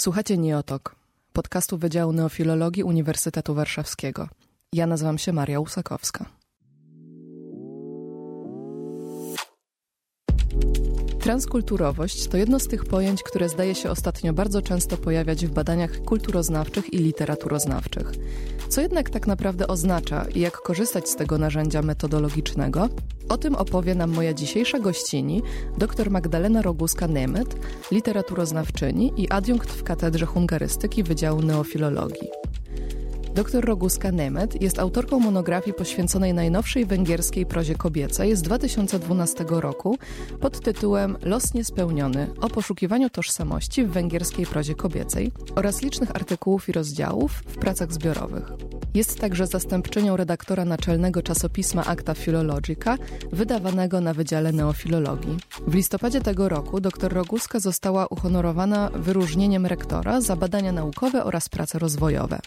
Słuchacie Nieotok, podcastu Wydziału Neofilologii Uniwersytetu Warszawskiego. Ja nazywam się Maria Usakowska. Transkulturowość to jedno z tych pojęć, które zdaje się ostatnio bardzo często pojawiać w badaniach kulturoznawczych i literaturoznawczych. Co jednak tak naprawdę oznacza i jak korzystać z tego narzędzia metodologicznego? O tym opowie nam moja dzisiejsza gościni, dr Magdalena Roguska-Nemeth, literaturoznawczyni i adiunkt w Katedrze Hungarystyki Wydziału Neofilologii. Dr Roguska Nemeth jest autorką monografii poświęconej najnowszej węgierskiej prozie kobiecej z 2012 roku pod tytułem Los niespełniony o poszukiwaniu tożsamości w węgierskiej prozie kobiecej oraz licznych artykułów i rozdziałów w pracach zbiorowych. Jest także zastępczynią redaktora naczelnego czasopisma Acta Philologica, wydawanego na Wydziale Neofilologii. W listopadzie tego roku dr Roguska została uhonorowana wyróżnieniem rektora za badania naukowe oraz prace rozwojowe.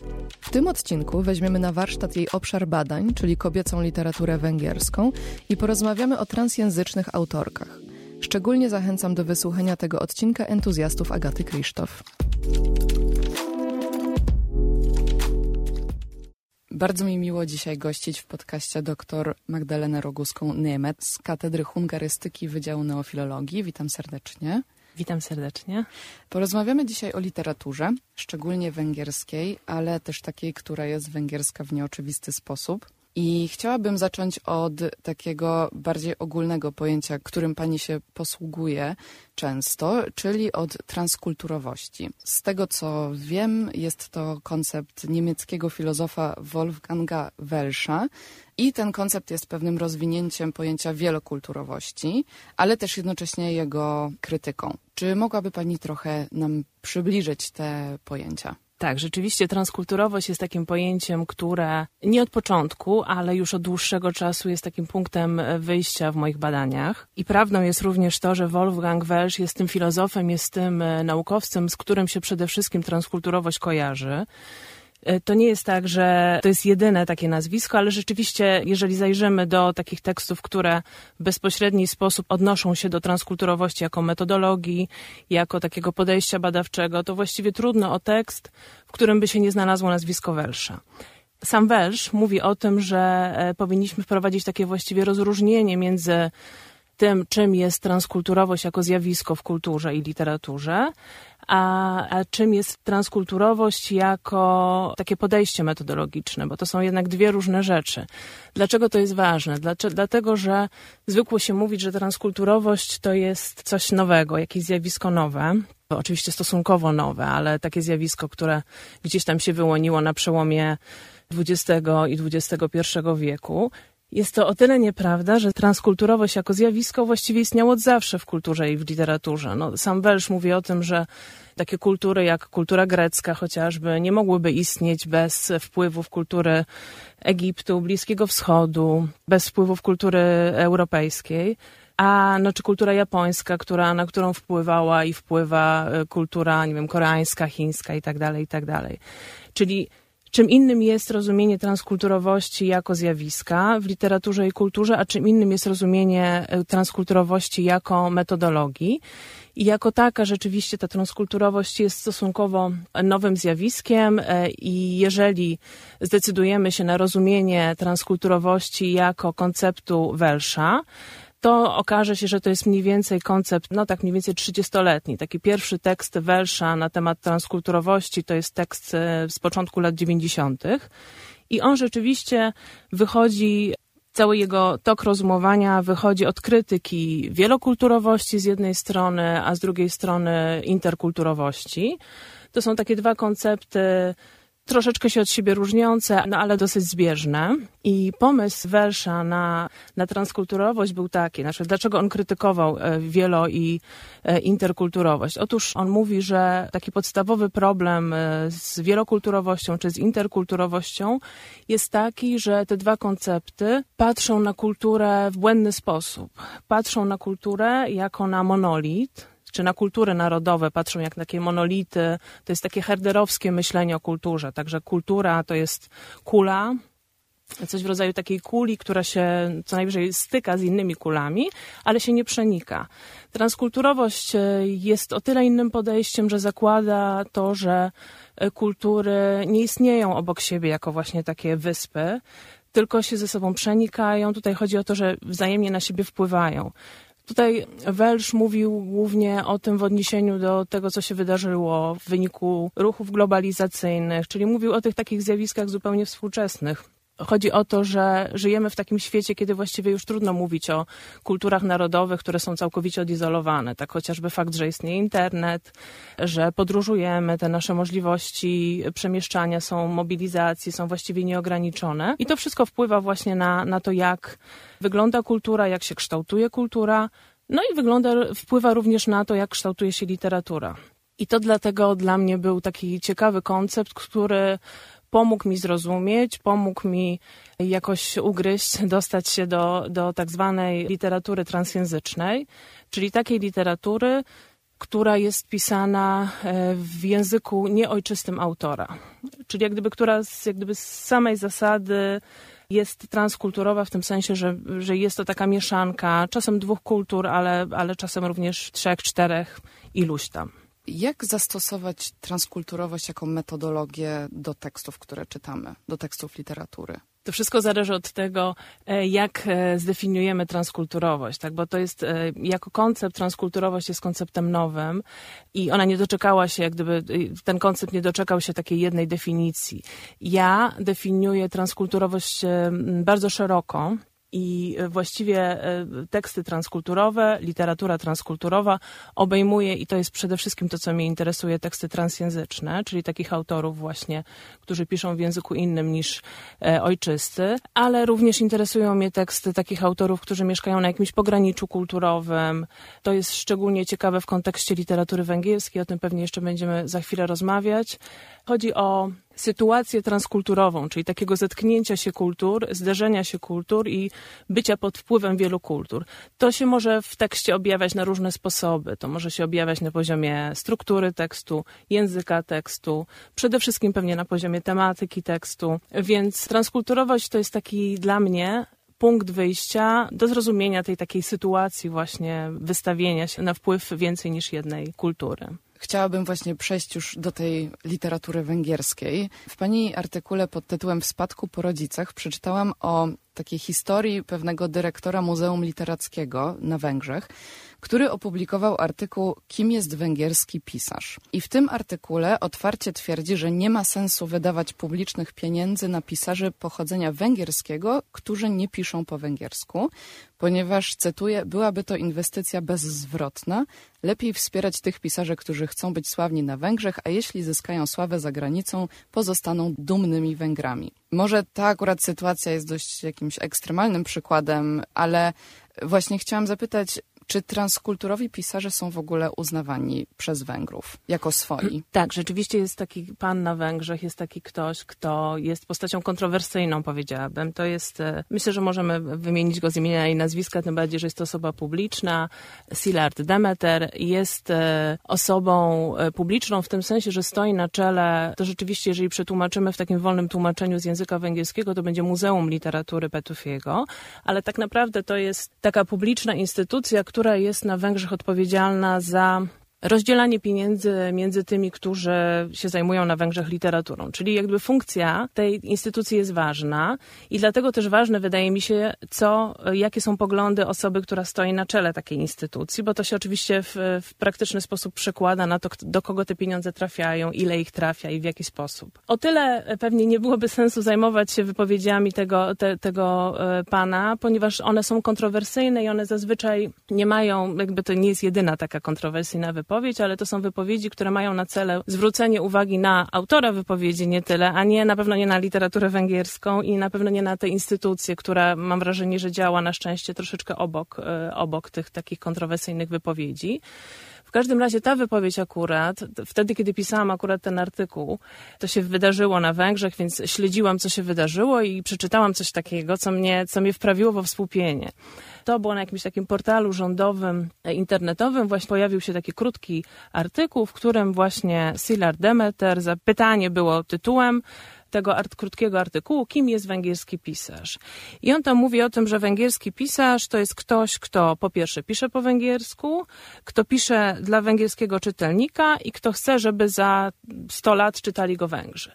W tym odcinku weźmiemy na warsztat jej obszar badań, czyli kobiecą literaturę węgierską i porozmawiamy o transjęzycznych autorkach. Szczególnie zachęcam do wysłuchania tego odcinka entuzjastów Agaty Krzysztof. Bardzo mi miło dzisiaj gościć w podcaście dr Magdalenę Roguską-Niemet z Katedry Hungarystyki Wydziału Neofilologii. Witam serdecznie. Witam serdecznie. Porozmawiamy dzisiaj o literaturze, szczególnie węgierskiej, ale też takiej, która jest węgierska w nieoczywisty sposób. I chciałabym zacząć od takiego bardziej ogólnego pojęcia, którym pani się posługuje często, czyli od transkulturowości. Z tego co wiem, jest to koncept niemieckiego filozofa Wolfganga Welscha. I ten koncept jest pewnym rozwinięciem pojęcia wielokulturowości, ale też jednocześnie jego krytyką. Czy mogłaby Pani trochę nam przybliżyć te pojęcia? Tak, rzeczywiście transkulturowość jest takim pojęciem, które nie od początku, ale już od dłuższego czasu jest takim punktem wyjścia w moich badaniach. I prawdą jest również to, że Wolfgang Welsch jest tym filozofem, jest tym e, naukowcem, z którym się przede wszystkim transkulturowość kojarzy. E, to nie jest tak, że to jest jedyne takie nazwisko, ale rzeczywiście, jeżeli zajrzymy do takich tekstów, które w bezpośredni sposób odnoszą się do transkulturowości jako metodologii, jako takiego podejścia badawczego, to właściwie trudno o tekst, w którym by się nie znalazło nazwisko Welsza. Sam Welsz mówi o tym, że e, powinniśmy wprowadzić takie właściwie rozróżnienie między tym, czym jest transkulturowość jako zjawisko w kulturze i literaturze, a, a czym jest transkulturowość jako takie podejście metodologiczne, bo to są jednak dwie różne rzeczy. Dlaczego to jest ważne? Dlatego, że zwykło się mówić, że transkulturowość to jest coś nowego, jakieś zjawisko nowe. Oczywiście stosunkowo nowe, ale takie zjawisko, które gdzieś tam się wyłoniło na przełomie XX i XXI wieku. Jest to o tyle nieprawda, że transkulturowość jako zjawisko właściwie istniało od zawsze w kulturze i w literaturze. No, sam Welsz mówi o tym, że takie kultury jak kultura grecka chociażby nie mogłyby istnieć bez wpływów kultury Egiptu, Bliskiego Wschodu, bez wpływów kultury europejskiej. A no, czy kultura japońska, która, na którą wpływała i wpływa e, kultura, nie wiem, koreańska, chińska i tak dalej, i tak. Czyli Czym innym jest rozumienie transkulturowości jako zjawiska w literaturze i kulturze, a czym innym jest rozumienie e, transkulturowości jako metodologii. I jako taka rzeczywiście ta transkulturowość jest stosunkowo nowym zjawiskiem e, i jeżeli zdecydujemy się na rozumienie transkulturowości jako konceptu Welsza, to okaże się, że to jest mniej więcej koncept, no tak mniej więcej 30-letni. Taki pierwszy tekst Welsza na temat transkulturowości to jest tekst e, z początku lat 90. I on rzeczywiście wychodzi cały jego tok rozumowania wychodzi od krytyki wielokulturowości z jednej strony, a z drugiej strony interkulturowości. To są takie dwa koncepty troszeczkę się od siebie różniące, no ale dosyć zbieżne. I pomysł Welsza na, na transkulturowość był taki, znaczy dlaczego on krytykował e, wielo i e, interkulturowość? Otóż on mówi, że taki podstawowy problem e, z wielokulturowością czy z interkulturowością jest taki, że te dwa koncepty patrzą na kulturę w błędny sposób. Patrzą na kulturę jako na monolit, czy na kultury narodowe patrzą jak takie monolity. To jest takie herderowskie myślenie o kulturze. Także kultura to jest kula, coś w rodzaju takiej kuli, która się co najwyżej styka z innymi kulami, ale się nie przenika. Transkulturowość e, jest o tyle innym podejściem, że zakłada to, że e, kultury nie istnieją obok siebie jako właśnie takie wyspy, tylko się ze sobą przenikają. Tutaj chodzi o to, że wzajemnie na siebie wpływają. Tutaj Welsh mówił głównie o tym w odniesieniu do tego, co się wydarzyło w wyniku ruchów globalizacyjnych, czyli mówił o tych takich zjawiskach zupełnie współczesnych Chodzi o to, że żyjemy w takim świecie, kiedy właściwie już trudno mówić o kulturach narodowych, które są całkowicie odizolowane. Tak chociażby fakt, że istnieje internet, że podróżujemy, te nasze możliwości przemieszczania są, mobilizacji są właściwie nieograniczone. I to wszystko wpływa właśnie na, na to, jak wygląda kultura, jak się kształtuje kultura. No i wygląda, wpływa również na to, jak kształtuje się literatura. I to dlatego dla mnie był taki ciekawy koncept, który pomógł mi zrozumieć, pomógł mi jakoś ugryźć, dostać się do, do tak zwanej literatury transjęzycznej, czyli takiej literatury, która jest pisana e, w języku nieojczystym autora. Czyli jak gdyby, która z, jak gdyby z samej zasady jest transkulturowa w tym sensie, że, że jest to taka mieszanka czasem dwóch kultur, ale, ale czasem również trzech, czterech, iluś tam. Jak zastosować transkulturowość jako metodologię do tekstów, które czytamy, do tekstów literatury? To wszystko zależy od tego, e, jak e, zdefiniujemy transkulturowość, tak? bo to jest, e, jako koncept, transkulturowość jest konceptem nowym i ona nie doczekała się, jak gdyby ten koncept nie doczekał się takiej jednej definicji. Ja definiuję transkulturowość bardzo szeroko i właściwie e, teksty transkulturowe, literatura transkulturowa obejmuje, i to jest przede wszystkim to, co mnie interesuje, teksty transjęzyczne, czyli takich autorów właśnie, którzy piszą w języku innym niż e, ojczysty, ale również interesują mnie teksty takich autorów, którzy mieszkają na jakimś pograniczu kulturowym. To jest szczególnie ciekawe w kontekście literatury węgierskiej, o tym pewnie jeszcze będziemy za chwilę rozmawiać. Chodzi o sytuację transkulturową, czyli takiego zetknięcia się kultur, zderzenia się kultur i bycia pod wpływem wielu kultur. To się może w tekście objawiać na różne sposoby. To może się objawiać na poziomie struktury tekstu, języka tekstu, przede wszystkim pewnie na poziomie tematyki tekstu. Więc transkulturowość to jest taki dla mnie punkt wyjścia do zrozumienia tej takiej sytuacji właśnie wystawienia się na wpływ więcej niż jednej kultury chciałabym właśnie przejść już do tej literatury węgierskiej. W pani artykule pod tytułem W spadku po rodzicach przeczytałam o takiej historii pewnego dyrektora Muzeum Literackiego na Węgrzech, który opublikował artykuł Kim jest węgierski pisarz. I w tym artykule otwarcie twierdzi, że nie ma sensu wydawać publicznych pieniędzy na pisarzy pochodzenia węgierskiego, którzy nie piszą po węgiersku, ponieważ, cytuję, byłaby to inwestycja bezzwrotna. Lepiej wspierać tych pisarzy, którzy chcą być sławni na Węgrzech, a jeśli zyskają sławę za granicą, pozostaną dumnymi Węgrami. Może ta akurat sytuacja jest dość jakimś ekstremalnym przykładem, ale właśnie chciałam zapytać, czy transkulturowi pisarze są w ogóle uznawani przez Węgrów jako swoi? Tak, rzeczywiście jest taki pan na Węgrzech, jest taki ktoś, kto jest postacią kontrowersyjną, powiedziałabym. To jest, e, myślę, że możemy wymienić go z imienia i nazwiska, tym bardziej, że jest to osoba publiczna. Szilard Demeter jest e, osobą e, publiczną w tym sensie, że stoi na czele, to rzeczywiście, jeżeli przetłumaczymy w takim wolnym tłumaczeniu z języka węgierskiego, to będzie Muzeum Literatury Petufiego, ale tak naprawdę to jest taka publiczna instytucja, która która jest na Węgrzech odpowiedzialna za rozdzielanie pieniędzy między tymi, którzy się zajmują na Węgrzech literaturą. Czyli jakby funkcja tej instytucji jest ważna i dlatego też ważne wydaje mi się, co, jakie są poglądy osoby, która stoi na czele takiej instytucji, bo to się oczywiście w, w praktyczny sposób przekłada na to, do kogo te pieniądze trafiają, ile ich trafia i w jaki sposób. O tyle pewnie nie byłoby sensu zajmować się wypowiedziami tego, te, tego e, pana, ponieważ one są kontrowersyjne i one zazwyczaj nie mają, jakby to nie jest jedyna taka kontrowersyjna wypowiedź, wypowiedź, ale to są wypowiedzi, które mają na celu zwrócenie uwagi na autora wypowiedzi nie tyle, a nie na pewno nie na literaturę węgierską i na pewno nie na tę instytucję, która mam wrażenie, że działa na szczęście troszeczkę obok, e, obok tych takich kontrowersyjnych wypowiedzi. W każdym razie ta wypowiedź akurat, wtedy kiedy pisałam akurat ten artykuł, to się wydarzyło na Węgrzech, więc śledziłam, co się wydarzyło i przeczytałam coś takiego, co mnie, co mnie wprawiło w współpienie. To było na jakimś takim portalu rządowym, e, internetowym, właśnie pojawił się taki krótki artykuł, w którym właśnie Silar Demeter, zapytanie było tytułem, tego art, krótkiego artykułu, kim jest węgierski pisarz. I on tam mówi o tym, że węgierski pisarz to jest ktoś, kto po pierwsze pisze po węgiersku, kto pisze dla węgierskiego czytelnika i kto chce, żeby za 100 lat czytali go Węgrzy.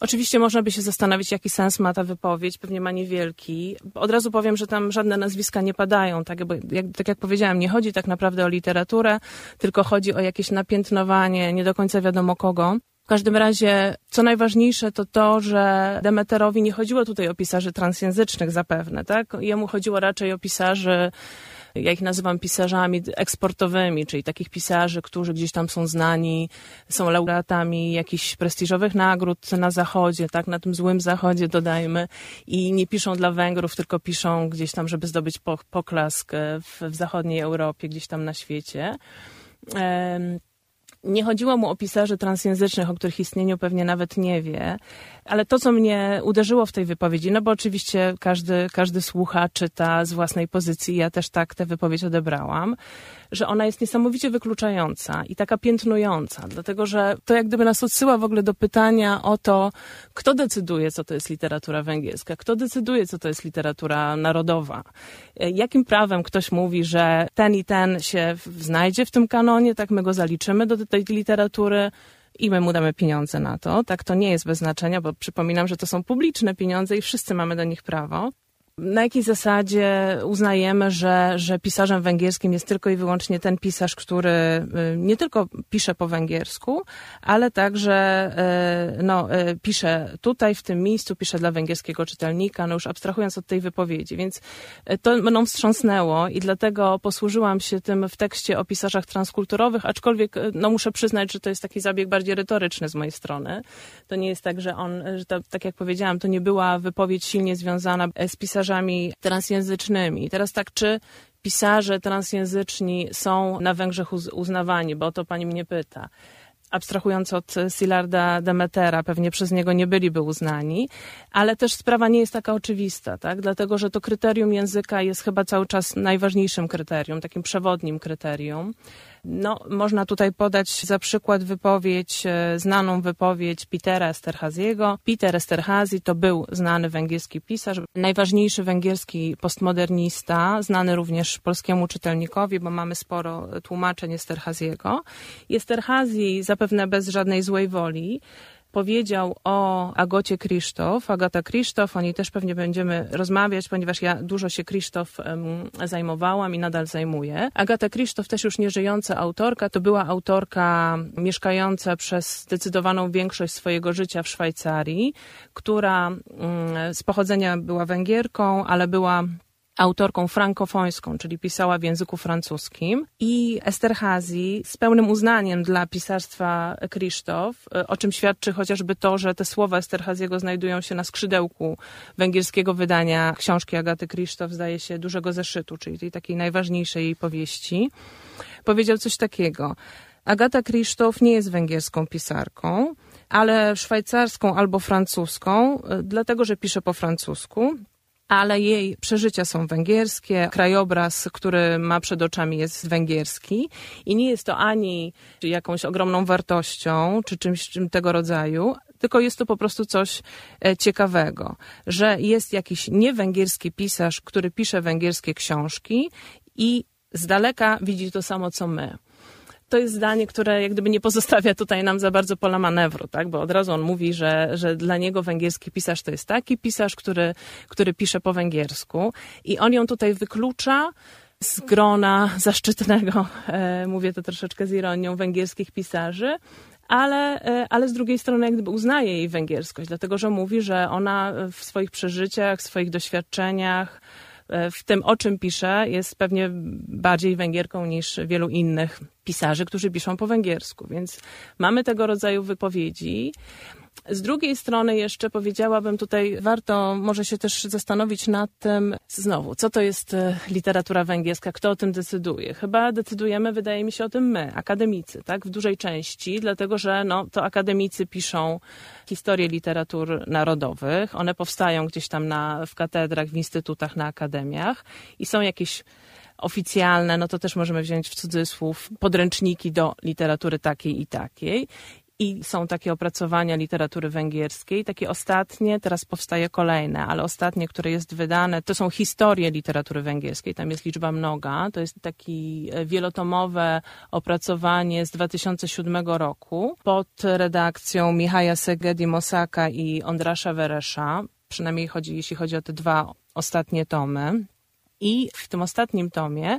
Oczywiście można by się zastanowić, jaki sens ma ta wypowiedź, pewnie ma niewielki. Od razu powiem, że tam żadne nazwiska nie padają, tak, bo jak, tak jak powiedziałam, nie chodzi tak naprawdę o literaturę, tylko chodzi o jakieś napiętnowanie, nie do końca wiadomo kogo. W każdym razie, co najważniejsze, to to, że Demeterowi nie chodziło tutaj o pisarzy transjęzycznych zapewne, tak? Jemu chodziło raczej o pisarzy ja ich nazywam pisarzami eksportowymi, czyli takich pisarzy, którzy gdzieś tam są znani, są laureatami jakichś prestiżowych nagród na zachodzie, tak, na tym złym zachodzie dodajmy. I nie piszą dla Węgrów, tylko piszą gdzieś tam, żeby zdobyć poklask w, w zachodniej Europie, gdzieś tam na świecie. Nie chodziło mu o pisarzy transjęzycznych, o których istnieniu pewnie nawet nie wie, ale to, co mnie uderzyło w tej wypowiedzi, no bo oczywiście każdy, każdy słucha, czyta z własnej pozycji, ja też tak tę wypowiedź odebrałam, że ona jest niesamowicie wykluczająca i taka piętnująca, dlatego że to jak gdyby nas odsyła w ogóle do pytania o to, kto decyduje, co to jest literatura węgierska, kto decyduje, co to jest literatura narodowa. Jakim prawem ktoś mówi, że ten i ten się znajdzie w tym kanonie, tak my go zaliczymy do tej literatury, i my mu damy pieniądze na to. Tak to nie jest bez znaczenia, bo przypominam, że to są publiczne pieniądze i wszyscy mamy do nich prawo. Na jakiej zasadzie uznajemy, że, że pisarzem węgierskim jest tylko i wyłącznie ten pisarz, który y, nie tylko pisze po węgiersku, ale także y, no, y, pisze tutaj, w tym miejscu, pisze dla węgierskiego czytelnika, no już abstrahując od tej wypowiedzi. Więc to mną wstrząsnęło i dlatego posłużyłam się tym w tekście o pisarzach transkulturowych, aczkolwiek no, muszę przyznać, że to jest taki zabieg bardziej retoryczny z mojej strony. To nie jest tak, że on, że to, tak jak powiedziałam, to nie była wypowiedź silnie związana z pisarzem pisarzami transjęzycznymi. Teraz tak, czy pisarze transjęzyczni są na Węgrzech uznawani, bo o to pani mnie pyta abstrahując od Silarda Demetera, pewnie przez niego nie byliby uznani, ale też sprawa nie jest taka oczywista, tak? dlatego że to kryterium języka jest chyba cały czas najważniejszym kryterium, takim przewodnim kryterium. No, można tutaj podać za przykład wypowiedź, e, znaną wypowiedź Petera Esterhazy'ego. Peter Esterhazy to był znany węgierski pisarz, najważniejszy węgierski postmodernista, znany również polskiemu czytelnikowi, bo mamy sporo tłumaczeń Esterhazy'ego. Esterhazy zapewne bez żadnej złej woli powiedział o Agocie Krzysztof. Agata Krzysztof, o niej też pewnie będziemy rozmawiać, ponieważ ja dużo się Krzysztof zajmowałam i nadal zajmuję. Agata Krzysztof, też już nieżyjąca autorka, to była autorka mieszkająca przez zdecydowaną większość swojego życia w Szwajcarii, która um, z pochodzenia była Węgierką, ale była autorką frankofońską, czyli pisała w języku francuskim i Esterhazy z pełnym uznaniem dla pisarstwa Krzysztof, e, o czym świadczy chociażby to, że te słowa Esterhazy'ego znajdują się na skrzydełku węgierskiego wydania książki Agaty Krzysztof, zdaje się, dużego zeszytu, czyli tej takiej najważniejszej jej powieści. Powiedział coś takiego. Agata Krzysztof nie jest węgierską pisarką, ale szwajcarską albo francuską, e, dlatego że pisze po francusku ale jej przeżycia są węgierskie, krajobraz, który ma przed oczami jest węgierski i nie jest to ani jakąś ogromną wartością, czy czymś czym tego rodzaju, tylko jest to po prostu coś e, ciekawego, że jest jakiś niewęgierski pisarz, który pisze węgierskie książki i z daleka widzi to samo co my to jest zdanie, które jak gdyby nie pozostawia tutaj nam za bardzo pola manewru, tak? Bo od razu on mówi, że, że dla niego węgierski pisarz to jest taki pisarz, który, który pisze po węgiersku i on ją tutaj wyklucza z grona zaszczytnego, e, mówię to troszeczkę z ironią, węgierskich pisarzy, ale, e, ale z drugiej strony jak gdyby uznaje jej węgierskość, dlatego że mówi, że ona w swoich przeżyciach, w swoich doświadczeniach, w tym, o czym pisze, jest pewnie bardziej Węgierką niż wielu innych pisarzy, którzy piszą po węgiersku. Więc mamy tego rodzaju wypowiedzi. Z drugiej strony jeszcze powiedziałabym tutaj, warto może się też zastanowić nad tym, znowu, co to jest e, literatura węgierska, kto o tym decyduje. Chyba decydujemy, wydaje mi się, o tym my, akademicy, tak, w dużej części, dlatego że no, to akademicy piszą historię literatur narodowych, one powstają gdzieś tam na, w katedrach, w instytutach, na akademiach i są jakieś oficjalne, no to też możemy wziąć w cudzysłów podręczniki do literatury takiej i takiej i są takie opracowania literatury węgierskiej, takie ostatnie, teraz powstaje kolejne, ale ostatnie, które jest wydane, to są historie literatury węgierskiej, tam jest liczba mnoga, to jest taki e, wielotomowe opracowanie z 2007 roku pod redakcją Michaja Segedi Mosaka i Ondrasza Veresza, przynajmniej chodzi, jeśli chodzi o te dwa ostatnie tomy. I w tym ostatnim tomie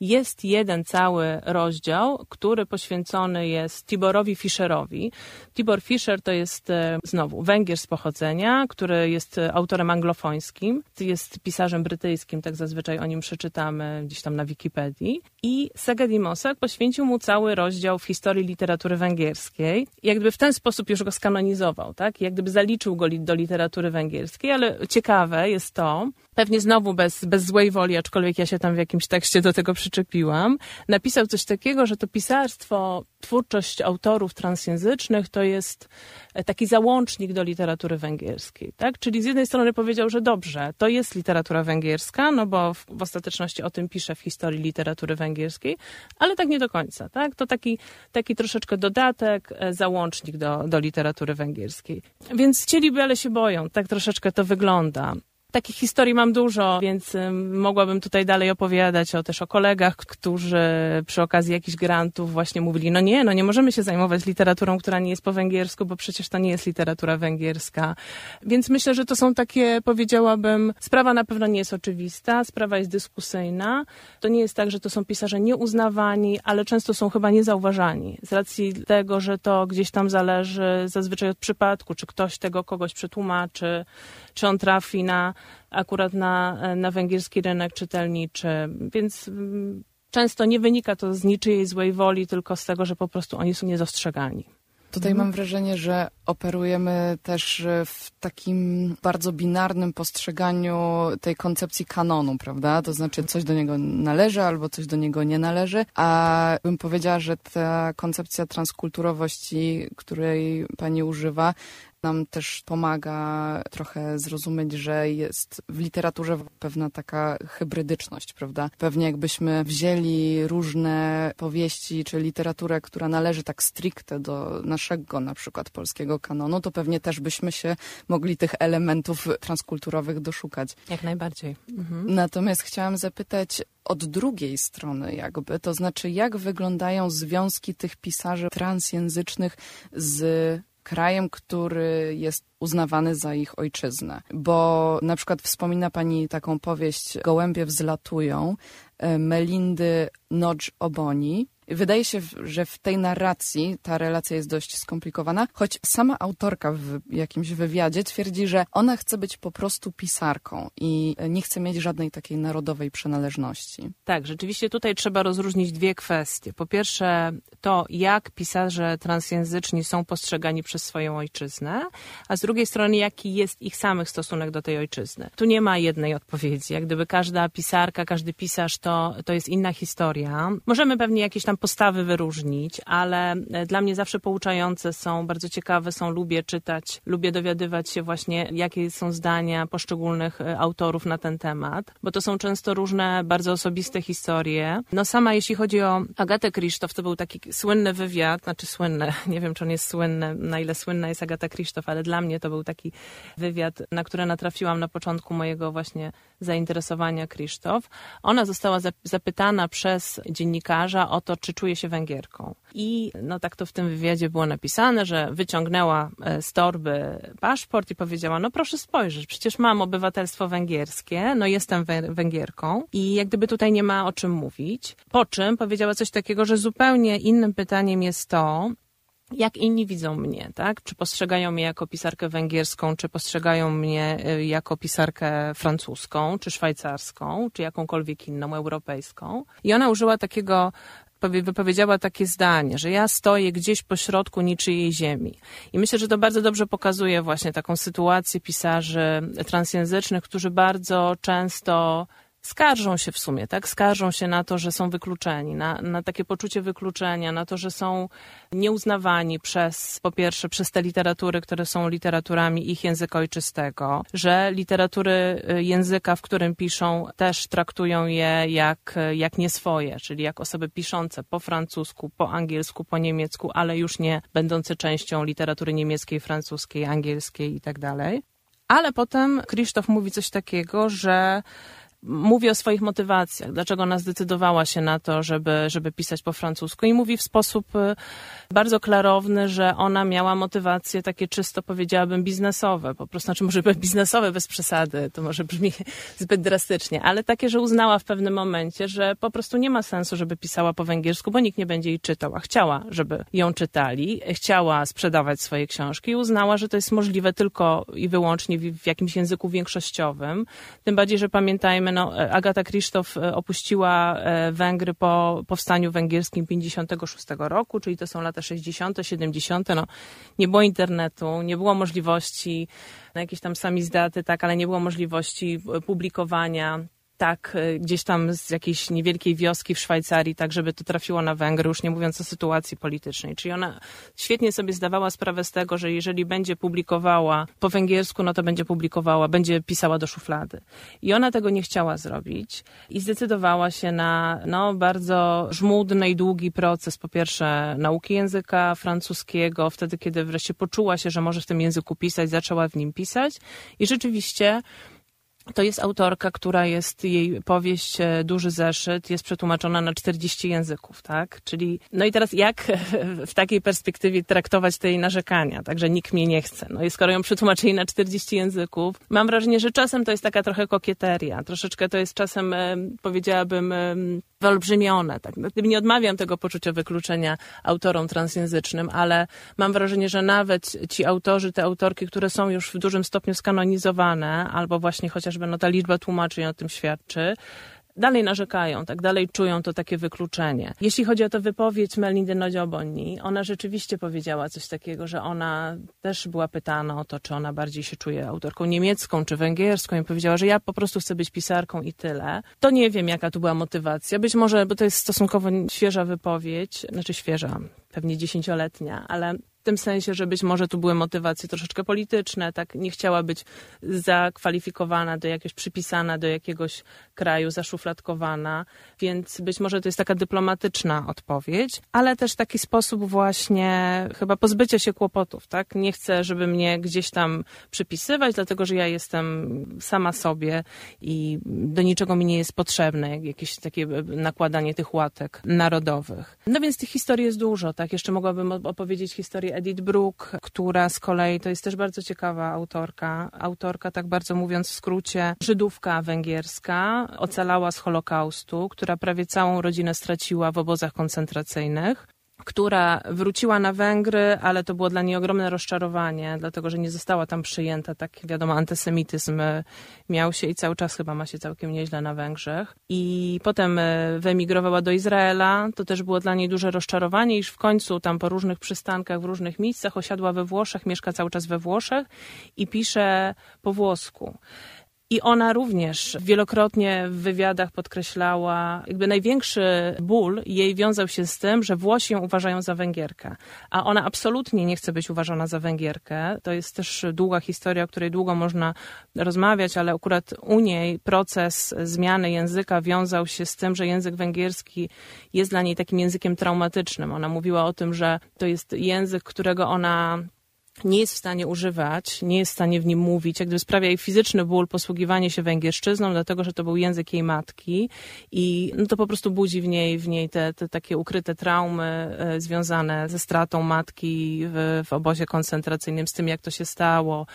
jest jeden cały rozdział, który poświęcony jest Tiborowi Fischerowi. Tibor Fischer to jest e, znowu Węgier z pochodzenia, który jest autorem anglofońskim, jest pisarzem brytyjskim, tak zazwyczaj o nim przeczytamy gdzieś tam na Wikipedii. I Segedi Mosak poświęcił mu cały rozdział w historii literatury węgierskiej. I jakby w ten sposób już go skanonizował, tak? Jak gdyby zaliczył go do literatury węgierskiej, ale ciekawe jest to, pewnie znowu bez, bez złej woli, aczkolwiek ja się tam w jakimś tekście do tego przyczepiłam, napisał coś takiego, że to pisarstwo, twórczość autorów transjęzycznych to jest e, taki załącznik do literatury węgierskiej, tak? Czyli z jednej strony powiedział, że dobrze, to jest literatura węgierska, no bo w, w ostateczności o tym pisze w historii literatury węgierskiej, ale tak nie do końca, tak? To taki, taki troszeczkę dodatek, e, załącznik do, do literatury węgierskiej. Więc chcieliby, ale się boją, tak troszeczkę to wygląda. Takich historii mam dużo, więc mogłabym tutaj dalej opowiadać o, też o kolegach, którzy przy okazji jakichś grantów właśnie mówili, no nie, no nie możemy się zajmować literaturą, która nie jest po węgiersku, bo przecież to nie jest literatura węgierska. Więc myślę, że to są takie, powiedziałabym, sprawa na pewno nie jest oczywista, sprawa jest dyskusyjna. To nie jest tak, że to są pisarze nieuznawani, ale często są chyba niezauważani z racji tego, że to gdzieś tam zależy zazwyczaj od przypadku, czy ktoś tego kogoś przetłumaczy, czy on trafi na akurat na, na węgierski rynek czytelniczy, więc mm, często nie wynika to z niczyjej złej woli, tylko z tego, że po prostu oni są niedostrzegani. Tutaj mhm. mam wrażenie, że operujemy też w takim bardzo binarnym postrzeganiu tej koncepcji kanonu, prawda? To znaczy coś do niego należy albo coś do niego nie należy, a bym powiedziała, że ta koncepcja transkulturowości, której pani używa, nam też pomaga trochę zrozumieć, że jest w literaturze pewna taka hybrydyczność, prawda? Pewnie jakbyśmy wzięli różne powieści czy literaturę, która należy tak stricte do naszego na przykład polskiego kanonu, to pewnie też byśmy się mogli tych elementów transkulturowych doszukać. Jak najbardziej. Mhm. Natomiast chciałam zapytać od drugiej strony jakby, to znaczy jak wyglądają związki tych pisarzy transjęzycznych z krajem, który jest uznawany za ich ojczyznę. Bo na przykład wspomina pani taką powieść Gołębie wzlatują e, Melindy Nodge Oboni, Wydaje się, że w tej narracji ta relacja jest dość skomplikowana, choć sama autorka w jakimś wywiadzie twierdzi, że ona chce być po prostu pisarką i nie chce mieć żadnej takiej narodowej przynależności. Tak, rzeczywiście tutaj trzeba rozróżnić dwie kwestie. Po pierwsze to, jak pisarze transjęzyczni są postrzegani przez swoją ojczyznę, a z drugiej strony, jaki jest ich samych stosunek do tej ojczyzny. Tu nie ma jednej odpowiedzi. Jak gdyby każda pisarka, każdy pisarz to, to jest inna historia. Możemy pewnie jakieś tam postawy wyróżnić, ale e, dla mnie zawsze pouczające są, bardzo ciekawe są, lubię czytać, lubię dowiadywać się właśnie, jakie są zdania poszczególnych e, autorów na ten temat, bo to są często różne bardzo osobiste historie. No sama, jeśli chodzi o Agatę Krzysztof, to był taki słynny wywiad, znaczy słynny, nie wiem, czy on jest słynny, na ile słynna jest Agata Krzysztof, ale dla mnie to był taki wywiad, na który natrafiłam na początku mojego właśnie zainteresowania Krzysztof. Ona została zapytana przez dziennikarza o to, czy czuje się Węgierką. I no tak to w tym wywiadzie było napisane, że wyciągnęła e, z torby paszport i powiedziała, no proszę spojrzeć, przecież mam obywatelstwo węgierskie, no jestem Węgierką i jak gdyby tutaj nie ma o czym mówić. Po czym powiedziała coś takiego, że zupełnie innym pytaniem jest to, jak inni widzą mnie, tak? Czy postrzegają mnie jako pisarkę węgierską, czy postrzegają mnie y, jako pisarkę francuską, czy szwajcarską, czy jakąkolwiek inną, europejską. I ona użyła takiego wypowiedziała takie zdanie, że ja stoję gdzieś po środku niczyjej ziemi. I myślę, że to bardzo dobrze pokazuje właśnie taką sytuację pisarzy transjęzycznych, którzy bardzo często skarżą się w sumie, tak? Skarżą się na to, że są wykluczeni, na, na takie poczucie wykluczenia, na to, że są nieuznawani przez, po pierwsze, przez te literatury, które są literaturami ich języka ojczystego, że literatury y, języka, w którym piszą, też traktują je jak, jak nie swoje, czyli jak osoby piszące po francusku, po angielsku, po niemiecku, ale już nie będące częścią literatury niemieckiej, francuskiej, angielskiej i tak. Ale potem Krzysztof mówi coś takiego, że mówi o swoich motywacjach, dlaczego ona zdecydowała się na to, żeby, żeby pisać po francusku. I mówi w sposób y, bardzo klarowny, że ona miała motywacje takie czysto powiedziałabym biznesowe, po prostu, znaczy może biznesowe bez przesady, to może brzmi zbyt drastycznie, ale takie, że uznała w pewnym momencie, że po prostu nie ma sensu, żeby pisała po węgiersku, bo nikt nie będzie jej czytał, a chciała, żeby ją czytali, chciała sprzedawać swoje książki i uznała, że to jest możliwe tylko i wyłącznie w, w jakimś języku większościowym, tym bardziej, że pamiętajmy, no, Agata Krzysztof e, opuściła e, Węgry po powstaniu węgierskim 56 roku, czyli to są lata 60., 70. No, nie było internetu, nie było możliwości na jakieś tam samizdaty, tak, ale nie było możliwości publikowania tak e, gdzieś tam z jakiejś niewielkiej wioski w Szwajcarii, tak żeby to trafiło na Węgry, już nie mówiąc o sytuacji politycznej. Czyli ona świetnie sobie zdawała sprawę z tego, że jeżeli będzie publikowała po węgiersku, no to będzie publikowała, będzie pisała do szuflady. I ona tego nie chciała zrobić i zdecydowała się na no, bardzo żmudny i długi proces, po pierwsze nauki języka francuskiego, wtedy kiedy wreszcie poczuła się, że może w tym języku pisać, zaczęła w nim pisać i rzeczywiście to jest autorka, która jest, jej powieść e, Duży Zeszyt jest przetłumaczona na 40 języków, tak? Czyli, no i teraz jak w takiej perspektywie traktować te jej narzekania, tak, że nikt mnie nie chce. No i skoro ją przetłumaczyli na 40 języków, mam wrażenie, że czasem to jest taka trochę kokieteria, troszeczkę to jest czasem, powiedziałabym, wyolbrzymione. Tak? No, nie odmawiam tego poczucia wykluczenia autorom transjęzycznym, ale mam wrażenie, że nawet ci autorzy, te autorki, które są już w dużym stopniu skanonizowane, albo właśnie chociażby no, ta liczba tłumaczeń o tym świadczy, dalej narzekają, tak dalej czują to takie wykluczenie. Jeśli chodzi o tę wypowiedź Melindy Nodzioboni, ona rzeczywiście powiedziała coś takiego, że ona też była pytana o to, czy ona bardziej się czuje autorką niemiecką czy węgierską i powiedziała, że ja po prostu chcę być pisarką i tyle. To nie wiem, jaka tu była motywacja. Być może, bo to jest stosunkowo świeża wypowiedź, znaczy świeża, pewnie dziesięcioletnia, ale tym sensie, że być może tu były motywacje troszeczkę polityczne, tak nie chciała być zakwalifikowana do jakiegoś, przypisana do jakiegoś kraju, zaszufladkowana, więc być może to jest taka dyplomatyczna odpowiedź, ale też taki sposób właśnie chyba pozbycia się kłopotów, tak? Nie chcę, żeby mnie gdzieś tam przypisywać, dlatego że ja jestem sama sobie i do niczego mi nie jest potrzebne, jakieś takie nakładanie tych łatek narodowych. No więc tych historii jest dużo, tak? Jeszcze mogłabym opowiedzieć historię Edith Brooke, która z kolei to jest też bardzo ciekawa autorka. Autorka, tak bardzo mówiąc w skrócie, Żydówka węgierska, ocalała z Holokaustu, która prawie całą rodzinę straciła w obozach koncentracyjnych która wróciła na Węgry, ale to było dla niej ogromne rozczarowanie, dlatego że nie została tam przyjęta. Tak wiadomo, antysemityzm e, miał się i cały czas chyba ma się całkiem nieźle na Węgrzech. I potem e, wyemigrowała do Izraela. To też było dla niej duże rozczarowanie, iż w końcu tam po różnych przystankach, w różnych miejscach osiadła we Włoszech, mieszka cały czas we Włoszech i pisze po włosku. I ona również wielokrotnie w wywiadach podkreślała, jakby największy ból jej wiązał się z tym, że Włosi ją uważają za Węgierkę, a ona absolutnie nie chce być uważana za Węgierkę. To jest też długa historia, o której długo można rozmawiać, ale akurat u niej proces zmiany języka wiązał się z tym, że język węgierski jest dla niej takim językiem traumatycznym. Ona mówiła o tym, że to jest język, którego ona nie jest w stanie używać, nie jest w stanie w nim mówić, jak gdyby sprawia jej fizyczny ból posługiwanie się węgierszczyzną, dlatego że to był język jej matki i no to po prostu budzi w niej, w niej te, te takie ukryte traumy e, związane ze stratą matki w, w obozie koncentracyjnym, z tym jak to się stało.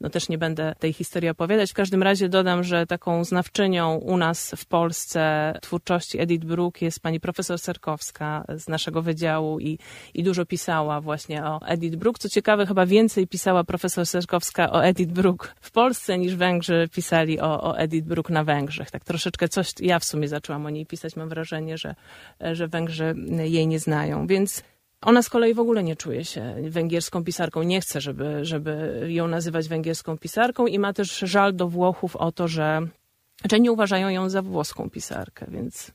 No też nie będę tej historii opowiadać. W każdym razie dodam, że taką znawczynią u nas w Polsce twórczości Edith Brooke jest pani profesor Serkowska z naszego wydziału i, i dużo pisała właśnie o Edith Brooke. Co ciekawe, chyba więcej pisała profesor Serkowska o Edith Brooke w Polsce niż Węgrzy pisali o, o Edith na Węgrzech. Tak troszeczkę coś, ja w sumie zaczęłam o niej pisać, mam wrażenie, że, że Węgrzy jej nie znają. Więc ona z kolei w ogóle nie czuje się węgierską pisarką, nie chce, żeby, żeby ją nazywać węgierską pisarką i ma też żal do Włochów o to, że Czy nie uważają ją za włoską pisarkę, więc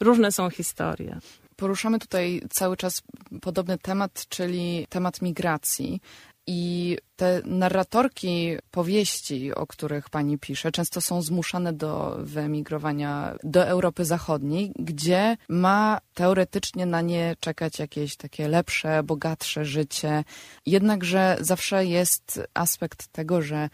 różne są historie. Poruszamy tutaj cały czas podobny temat, czyli temat migracji. I te narratorki powieści, o których pani pisze, często są zmuszane do wyemigrowania do Europy Zachodniej, gdzie ma teoretycznie na nie czekać jakieś takie lepsze, bogatsze życie. Jednakże zawsze jest aspekt tego, że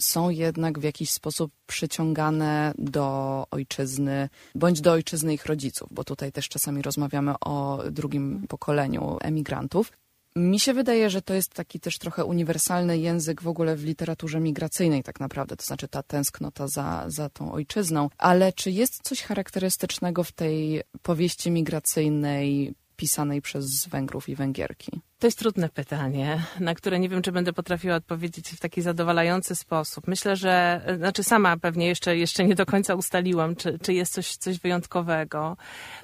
są jednak w jakiś sposób przyciągane do ojczyzny, bądź do ojczyzny ich rodziców, bo tutaj też czasami rozmawiamy o drugim pokoleniu emigrantów. Mi się wydaje, że to jest taki też trochę uniwersalny język w ogóle w literaturze migracyjnej tak naprawdę, to znaczy ta tęsknota za, za tą ojczyzną. Ale czy jest coś charakterystycznego w tej powieści migracyjnej pisanej przez Węgrów i Węgierki? To jest trudne pytanie, na które nie wiem, czy będę potrafiła odpowiedzieć w taki zadowalający sposób. Myślę, że, znaczy sama pewnie jeszcze, jeszcze nie do końca ustaliłam, czy, czy jest coś, coś wyjątkowego.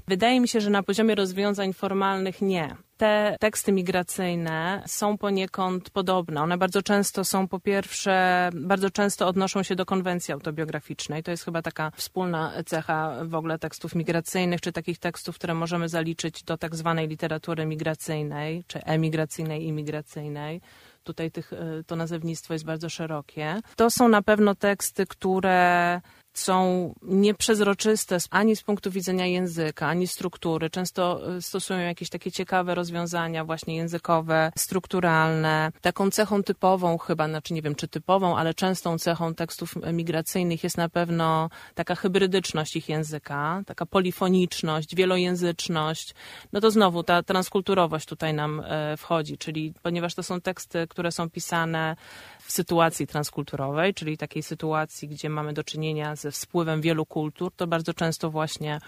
Wydaje mi się, że na poziomie rozwiązań formalnych nie te teksty migracyjne są poniekąd podobne. One bardzo często są, po pierwsze, bardzo często odnoszą się do konwencji autobiograficznej. To jest chyba taka wspólna cecha w ogóle tekstów migracyjnych, czy takich tekstów, które możemy zaliczyć do tak zwanej literatury migracyjnej, czy emigracyjnej, imigracyjnej tutaj tych, e, to nazewnictwo jest bardzo szerokie. To są na pewno teksty, które są nieprzezroczyste ani z punktu widzenia języka, ani struktury. Często e, stosują jakieś takie ciekawe rozwiązania właśnie językowe, strukturalne. Taką cechą typową chyba, znaczy nie wiem czy typową, ale częstą cechą tekstów migracyjnych jest na pewno taka hybrydyczność ich języka, taka polifoniczność, wielojęzyczność. No to znowu ta transkulturowość tutaj nam e, wchodzi, czyli ponieważ to są teksty, które są pisane sytuacji transkulturowej, czyli takiej sytuacji, gdzie mamy do czynienia ze wpływem wielu kultur, to bardzo często właśnie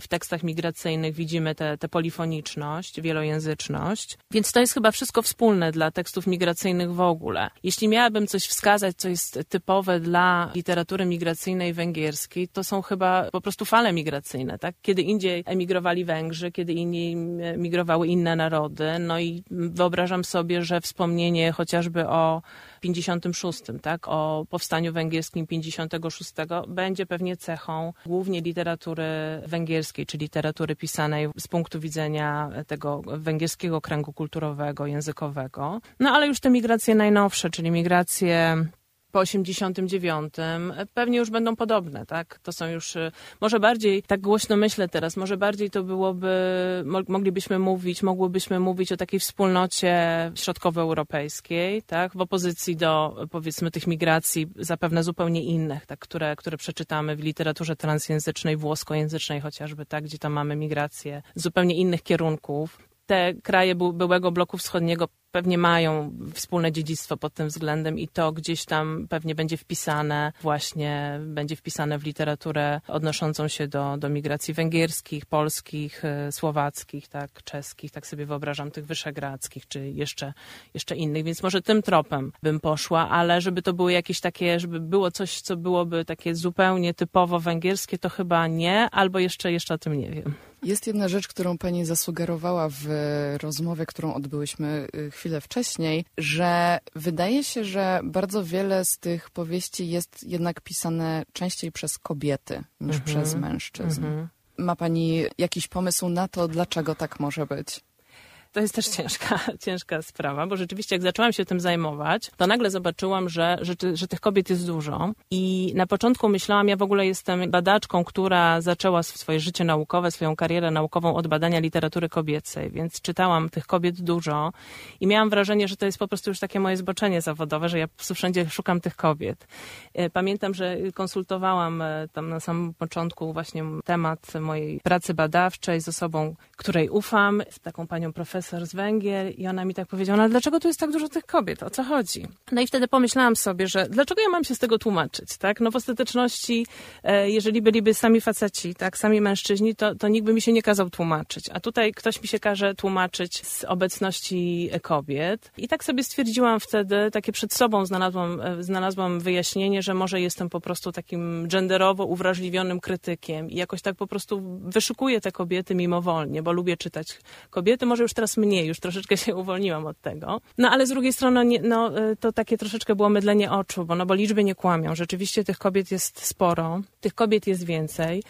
w tekstach migracyjnych widzimy tę polifoniczność, wielojęzyczność. Więc to jest chyba wszystko wspólne dla tekstów migracyjnych w ogóle. Jeśli miałabym coś wskazać, co jest typowe dla literatury migracyjnej węgierskiej, to są chyba po prostu fale migracyjne. Tak? Kiedy indziej emigrowali Węgrzy, kiedy indziej migrowały inne narody. No i wyobrażam sobie, że wspomnienie chociażby o 56, tak, o powstaniu węgierskim 56 będzie pewnie cechą głównie literatury węgierskiej, czy literatury pisanej z punktu widzenia tego węgierskiego kręgu kulturowego, językowego. No ale już te migracje najnowsze, czyli migracje po 89 pewnie już będą podobne, tak? To są już, y, może bardziej, tak głośno myślę teraz, może bardziej to byłoby, moglibyśmy mówić, mogłybyśmy mówić o takiej wspólnocie środkowoeuropejskiej, tak? W opozycji do, powiedzmy, tych migracji zapewne zupełnie innych, tak? Które, które przeczytamy w literaturze transjęzycznej, włoskojęzycznej chociażby, tak? Gdzie tam mamy migracje z zupełnie innych kierunków te kraje byłego bloku wschodniego pewnie mają wspólne dziedzictwo pod tym względem i to gdzieś tam pewnie będzie wpisane właśnie, będzie wpisane w literaturę odnoszącą się do, do migracji węgierskich, polskich, e, słowackich, tak, czeskich, tak sobie wyobrażam, tych wyszegradzkich, czy jeszcze, jeszcze innych, więc może tym tropem bym poszła, ale żeby to były jakieś takie, żeby było coś, co byłoby takie zupełnie typowo węgierskie, to chyba nie, albo jeszcze, jeszcze o tym nie wiem. Jest jedna rzecz, którą pani zasugerowała w rozmowie, którą odbyłyśmy y, chwilę wcześniej, że wydaje się, że bardzo wiele z tych powieści jest jednak pisane częściej przez kobiety niż mhm. przez mężczyzn. Mhm. Ma pani jakiś pomysł na to, dlaczego tak może być? To jest też ciężka, ciężka sprawa, bo rzeczywiście jak zaczęłam się tym zajmować, to nagle zobaczyłam, że, że, że tych kobiet jest dużo. I na początku myślałam, ja w ogóle jestem badaczką, która zaczęła swoje życie naukowe, swoją karierę naukową od badania literatury kobiecej, więc czytałam tych kobiet dużo i miałam wrażenie, że to jest po prostu już takie moje zboczenie zawodowe, że ja po prostu wszędzie szukam tych kobiet. E, pamiętam, że konsultowałam e, tam na samym początku właśnie temat mojej pracy badawczej z osobą, której ufam, z taką panią profesor profesor z Węgier i ona mi tak powiedziała, no dlaczego tu jest tak dużo tych kobiet, o co chodzi? No i wtedy pomyślałam sobie, że dlaczego ja mam się z tego tłumaczyć, tak? No w ostateczności, e, jeżeli byliby sami faceci, tak, sami mężczyźni, to, to nikt by mi się nie kazał tłumaczyć, a tutaj ktoś mi się każe tłumaczyć z obecności kobiet. I tak sobie stwierdziłam wtedy, takie przed sobą znalazłam, e, znalazłam wyjaśnienie, że może jestem po prostu takim genderowo uwrażliwionym krytykiem i jakoś tak po prostu wyszukuję te kobiety mimowolnie, bo lubię czytać kobiety. Może już teraz mniej, już troszeczkę się uwolniłam od tego. No ale z drugiej strony no, y, to takie troszeczkę było mydlenie oczu, bo, no, bo liczby nie kłamią. Rzeczywiście tych kobiet jest sporo, tych kobiet jest więcej.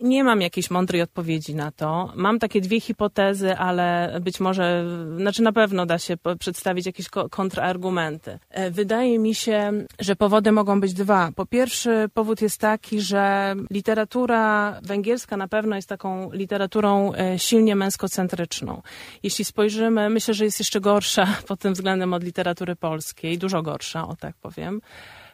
Nie mam jakiejś mądrej odpowiedzi na to. Mam takie dwie hipotezy, ale być może, znaczy na pewno da się przedstawić jakieś kontrargumenty. E, wydaje mi się, że powody mogą być dwa. Po pierwszy, powód jest taki, że literatura węgierska na pewno jest taką literaturą e, silnie męskocentryczną. Jeśli spojrzymy, myślę, że jest jeszcze gorsza pod tym względem od literatury polskiej, dużo gorsza, o tak powiem.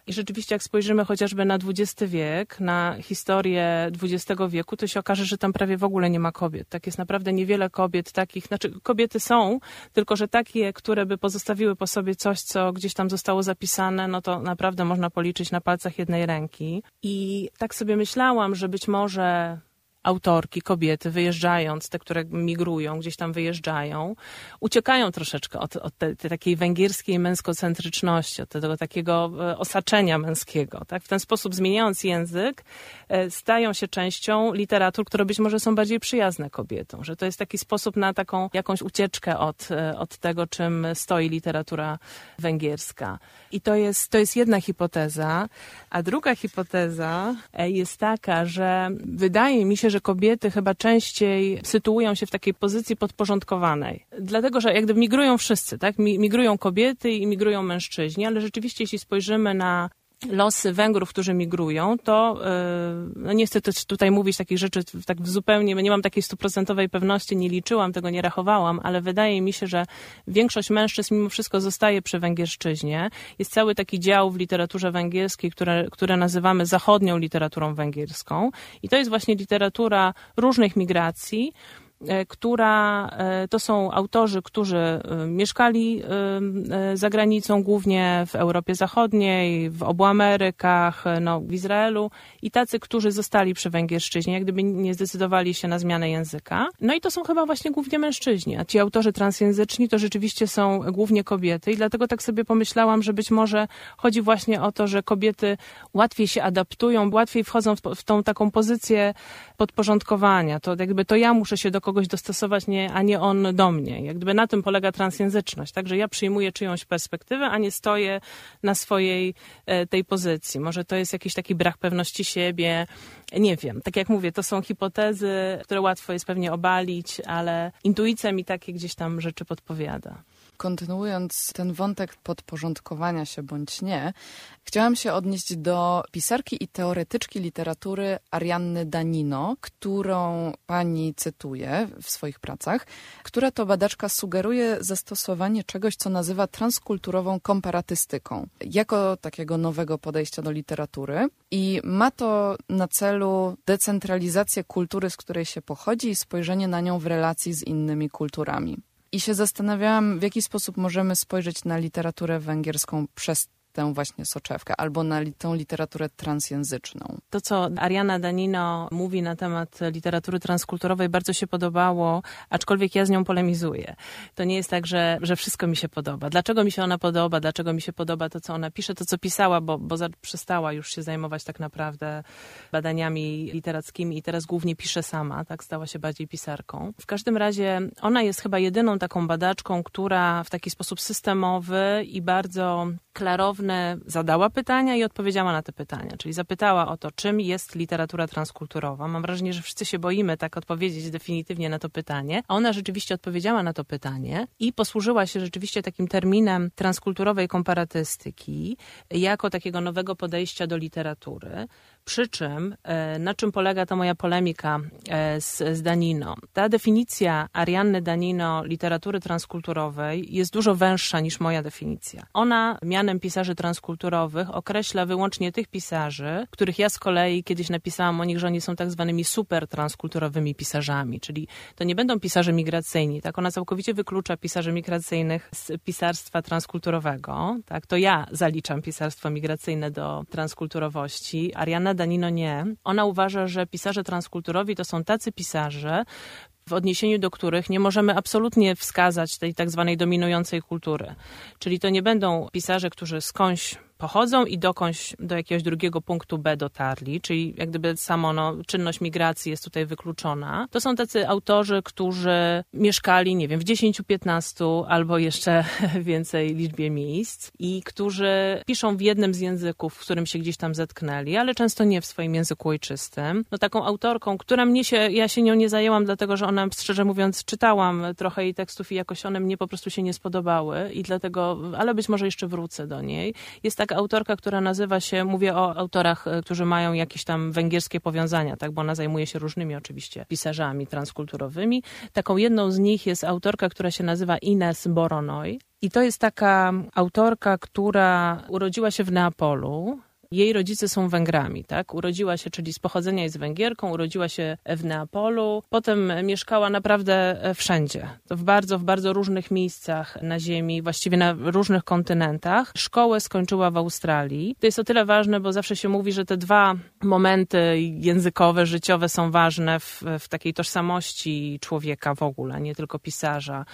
I rzeczywiście, jak spojrzymy chociażby na XX wiek, na historię XX wieku, to się okaże, że tam prawie w ogóle nie ma kobiet. Tak jest naprawdę niewiele kobiet takich, znaczy kobiety są, tylko że takie, które by pozostawiły po sobie coś, co gdzieś tam zostało zapisane, no to naprawdę można policzyć na palcach jednej ręki. I tak sobie myślałam, że być może autorki, kobiety, wyjeżdżając, te, które migrują, gdzieś tam wyjeżdżają, uciekają troszeczkę od, od tej, takiej węgierskiej męskocentryczności, od tego takiego e, osaczenia męskiego. Tak? W ten sposób, zmieniając język, e, stają się częścią literatur, które być może są bardziej przyjazne kobietom, że to jest taki sposób na taką jakąś ucieczkę od, e, od tego, czym stoi literatura węgierska. I to jest, to jest jedna hipoteza. A druga hipoteza jest taka, że wydaje mi się, że że kobiety chyba częściej sytuują się w takiej pozycji podporządkowanej. Dlatego, że jak gdyby migrują wszyscy, tak? Migrują kobiety i migrują mężczyźni, ale rzeczywiście jeśli spojrzymy na losy Węgrów, którzy migrują, to yy, no nie chcę tutaj mówić takich rzeczy tak zupełnie, nie mam takiej stuprocentowej pewności, nie liczyłam tego, nie rachowałam, ale wydaje mi się, że większość mężczyzn mimo wszystko zostaje przy węgierszczyźnie. Jest cały taki dział w literaturze węgierskiej, które, które nazywamy zachodnią literaturą węgierską i to jest właśnie literatura różnych migracji, E, która e, to są autorzy, którzy e, mieszkali za granicą, głównie w Europie Zachodniej, w obu Amerykach, no, w Izraelu i tacy, którzy zostali przy węgierszczyźnie, jak gdyby nie zdecydowali się na zmianę języka. No i to są chyba właśnie głównie mężczyźni, a ci autorzy transjęzyczni to rzeczywiście są głównie kobiety i dlatego tak sobie pomyślałam, że być może chodzi właśnie o to, że kobiety łatwiej się adaptują, łatwiej wchodzą w, w tą taką pozycję podporządkowania. To jakby to ja muszę się do kogoś dostosować, nie, a nie on do mnie. Jak gdyby na tym polega transjęzyczność. Także ja przyjmuję czyjąś perspektywę, a nie stoję na swojej e, tej pozycji. Może to jest jakiś taki brak pewności siebie. Nie wiem. Tak jak mówię, to są hipotezy, które łatwo jest pewnie obalić, ale intuicja mi takie gdzieś tam rzeczy podpowiada. Kontynuując ten wątek podporządkowania się bądź nie, chciałam się odnieść do pisarki i teoretyczki literatury Arianny Danino, którą pani cytuje w swoich pracach, która to badaczka sugeruje zastosowanie czegoś, co nazywa transkulturową komparatystyką, jako takiego nowego podejścia do literatury. I ma to na celu decentralizację kultury, z której się pochodzi i spojrzenie na nią w relacji z innymi kulturami. I się zastanawiałam, w jaki sposób możemy spojrzeć na literaturę węgierską przez tę właśnie soczewkę albo na tą literaturę transjęzyczną. To, co Ariana Danino mówi na temat literatury transkulturowej bardzo się podobało, aczkolwiek ja z nią polemizuję. To nie jest tak, że, że wszystko mi się podoba. Dlaczego mi się ona podoba? Dlaczego mi się podoba to, co ona pisze, to, co pisała, bo, bo przestała już się zajmować tak naprawdę badaniami literackimi i teraz głównie pisze sama, tak stała się bardziej pisarką. W każdym razie ona jest chyba jedyną taką badaczką, która w taki sposób systemowy i bardzo zadała pytania i odpowiedziała na te pytania. Czyli zapytała o to, czym jest literatura transkulturowa. Mam wrażenie, że wszyscy się boimy tak odpowiedzieć definitywnie na to pytanie. A ona rzeczywiście odpowiedziała na to pytanie i posłużyła się rzeczywiście takim terminem transkulturowej komparatystyki jako takiego nowego podejścia do literatury. Przy czym, e, na czym polega ta moja polemika e, z, z Danino? Ta definicja Arianny Danino literatury transkulturowej jest dużo węższa niż moja definicja. Ona mianem pisarzy transkulturowych określa wyłącznie tych pisarzy, których ja z kolei kiedyś napisałam o nich, że oni są tak zwanymi super transkulturowymi pisarzami, czyli to nie będą pisarze migracyjni, tak? Ona całkowicie wyklucza pisarzy migracyjnych z pisarstwa transkulturowego, tak? To ja zaliczam pisarstwo migracyjne do transkulturowości. Arianna Danino nie. Ona uważa, że pisarze transkulturowi to są tacy pisarze, w odniesieniu do których nie możemy absolutnie wskazać tej tak zwanej dominującej kultury. Czyli to nie będą pisarze, którzy skądś pochodzą i dokądś do jakiegoś drugiego punktu B dotarli, czyli jak gdyby samo no, czynność migracji jest tutaj wykluczona. To są tacy autorzy, którzy mieszkali, nie wiem, w 10-15 albo jeszcze więcej liczbie miejsc i którzy piszą w jednym z języków, w którym się gdzieś tam zetknęli, ale często nie w swoim języku ojczystym. No taką autorką, która mnie się, ja się nią nie zajęłam, dlatego że ona, szczerze mówiąc, czytałam trochę jej tekstów i jakoś one mnie po prostu się nie spodobały i dlatego, ale być może jeszcze wrócę do niej. Jest taka autorka, która nazywa się, mówię o autorach, e, którzy mają jakieś tam węgierskie powiązania, tak, bo ona zajmuje się różnymi oczywiście pisarzami transkulturowymi. Taką jedną z nich jest autorka, która się nazywa Ines Boronoi. I to jest taka autorka, która urodziła się w Neapolu, jej rodzice są Węgrami, tak? Urodziła się, czyli z pochodzenia jest Węgierką, urodziła się w Neapolu, potem mieszkała naprawdę wszędzie. To w bardzo, w bardzo różnych miejscach na ziemi, właściwie na różnych kontynentach. Szkołę skończyła w Australii. To jest o tyle ważne, bo zawsze się mówi, że te dwa momenty językowe, życiowe są ważne w, w takiej tożsamości człowieka w ogóle, nie tylko pisarza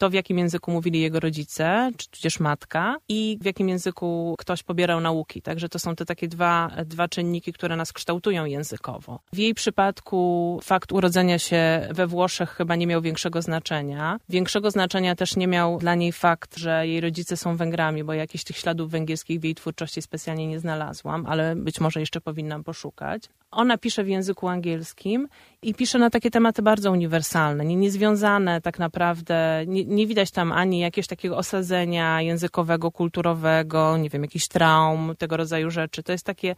to, w jakim języku mówili jego rodzice, czy tudzież matka i w jakim języku ktoś pobierał nauki. Także to są te takie dwa, dwa czynniki, które nas kształtują językowo. W jej przypadku fakt urodzenia się we Włoszech chyba nie miał większego znaczenia. Większego znaczenia też nie miał dla niej fakt, że jej rodzice są Węgrami, bo jakichś tych śladów węgierskich w jej twórczości specjalnie nie znalazłam, ale być może jeszcze powinnam poszukać. Ona pisze w języku angielskim i pisze na takie tematy bardzo uniwersalne, nie, niezwiązane tak naprawdę, nie, nie widać tam ani jakiegoś takiego osadzenia językowego, kulturowego, nie wiem, jakichś traum, tego rodzaju rzeczy. To jest takie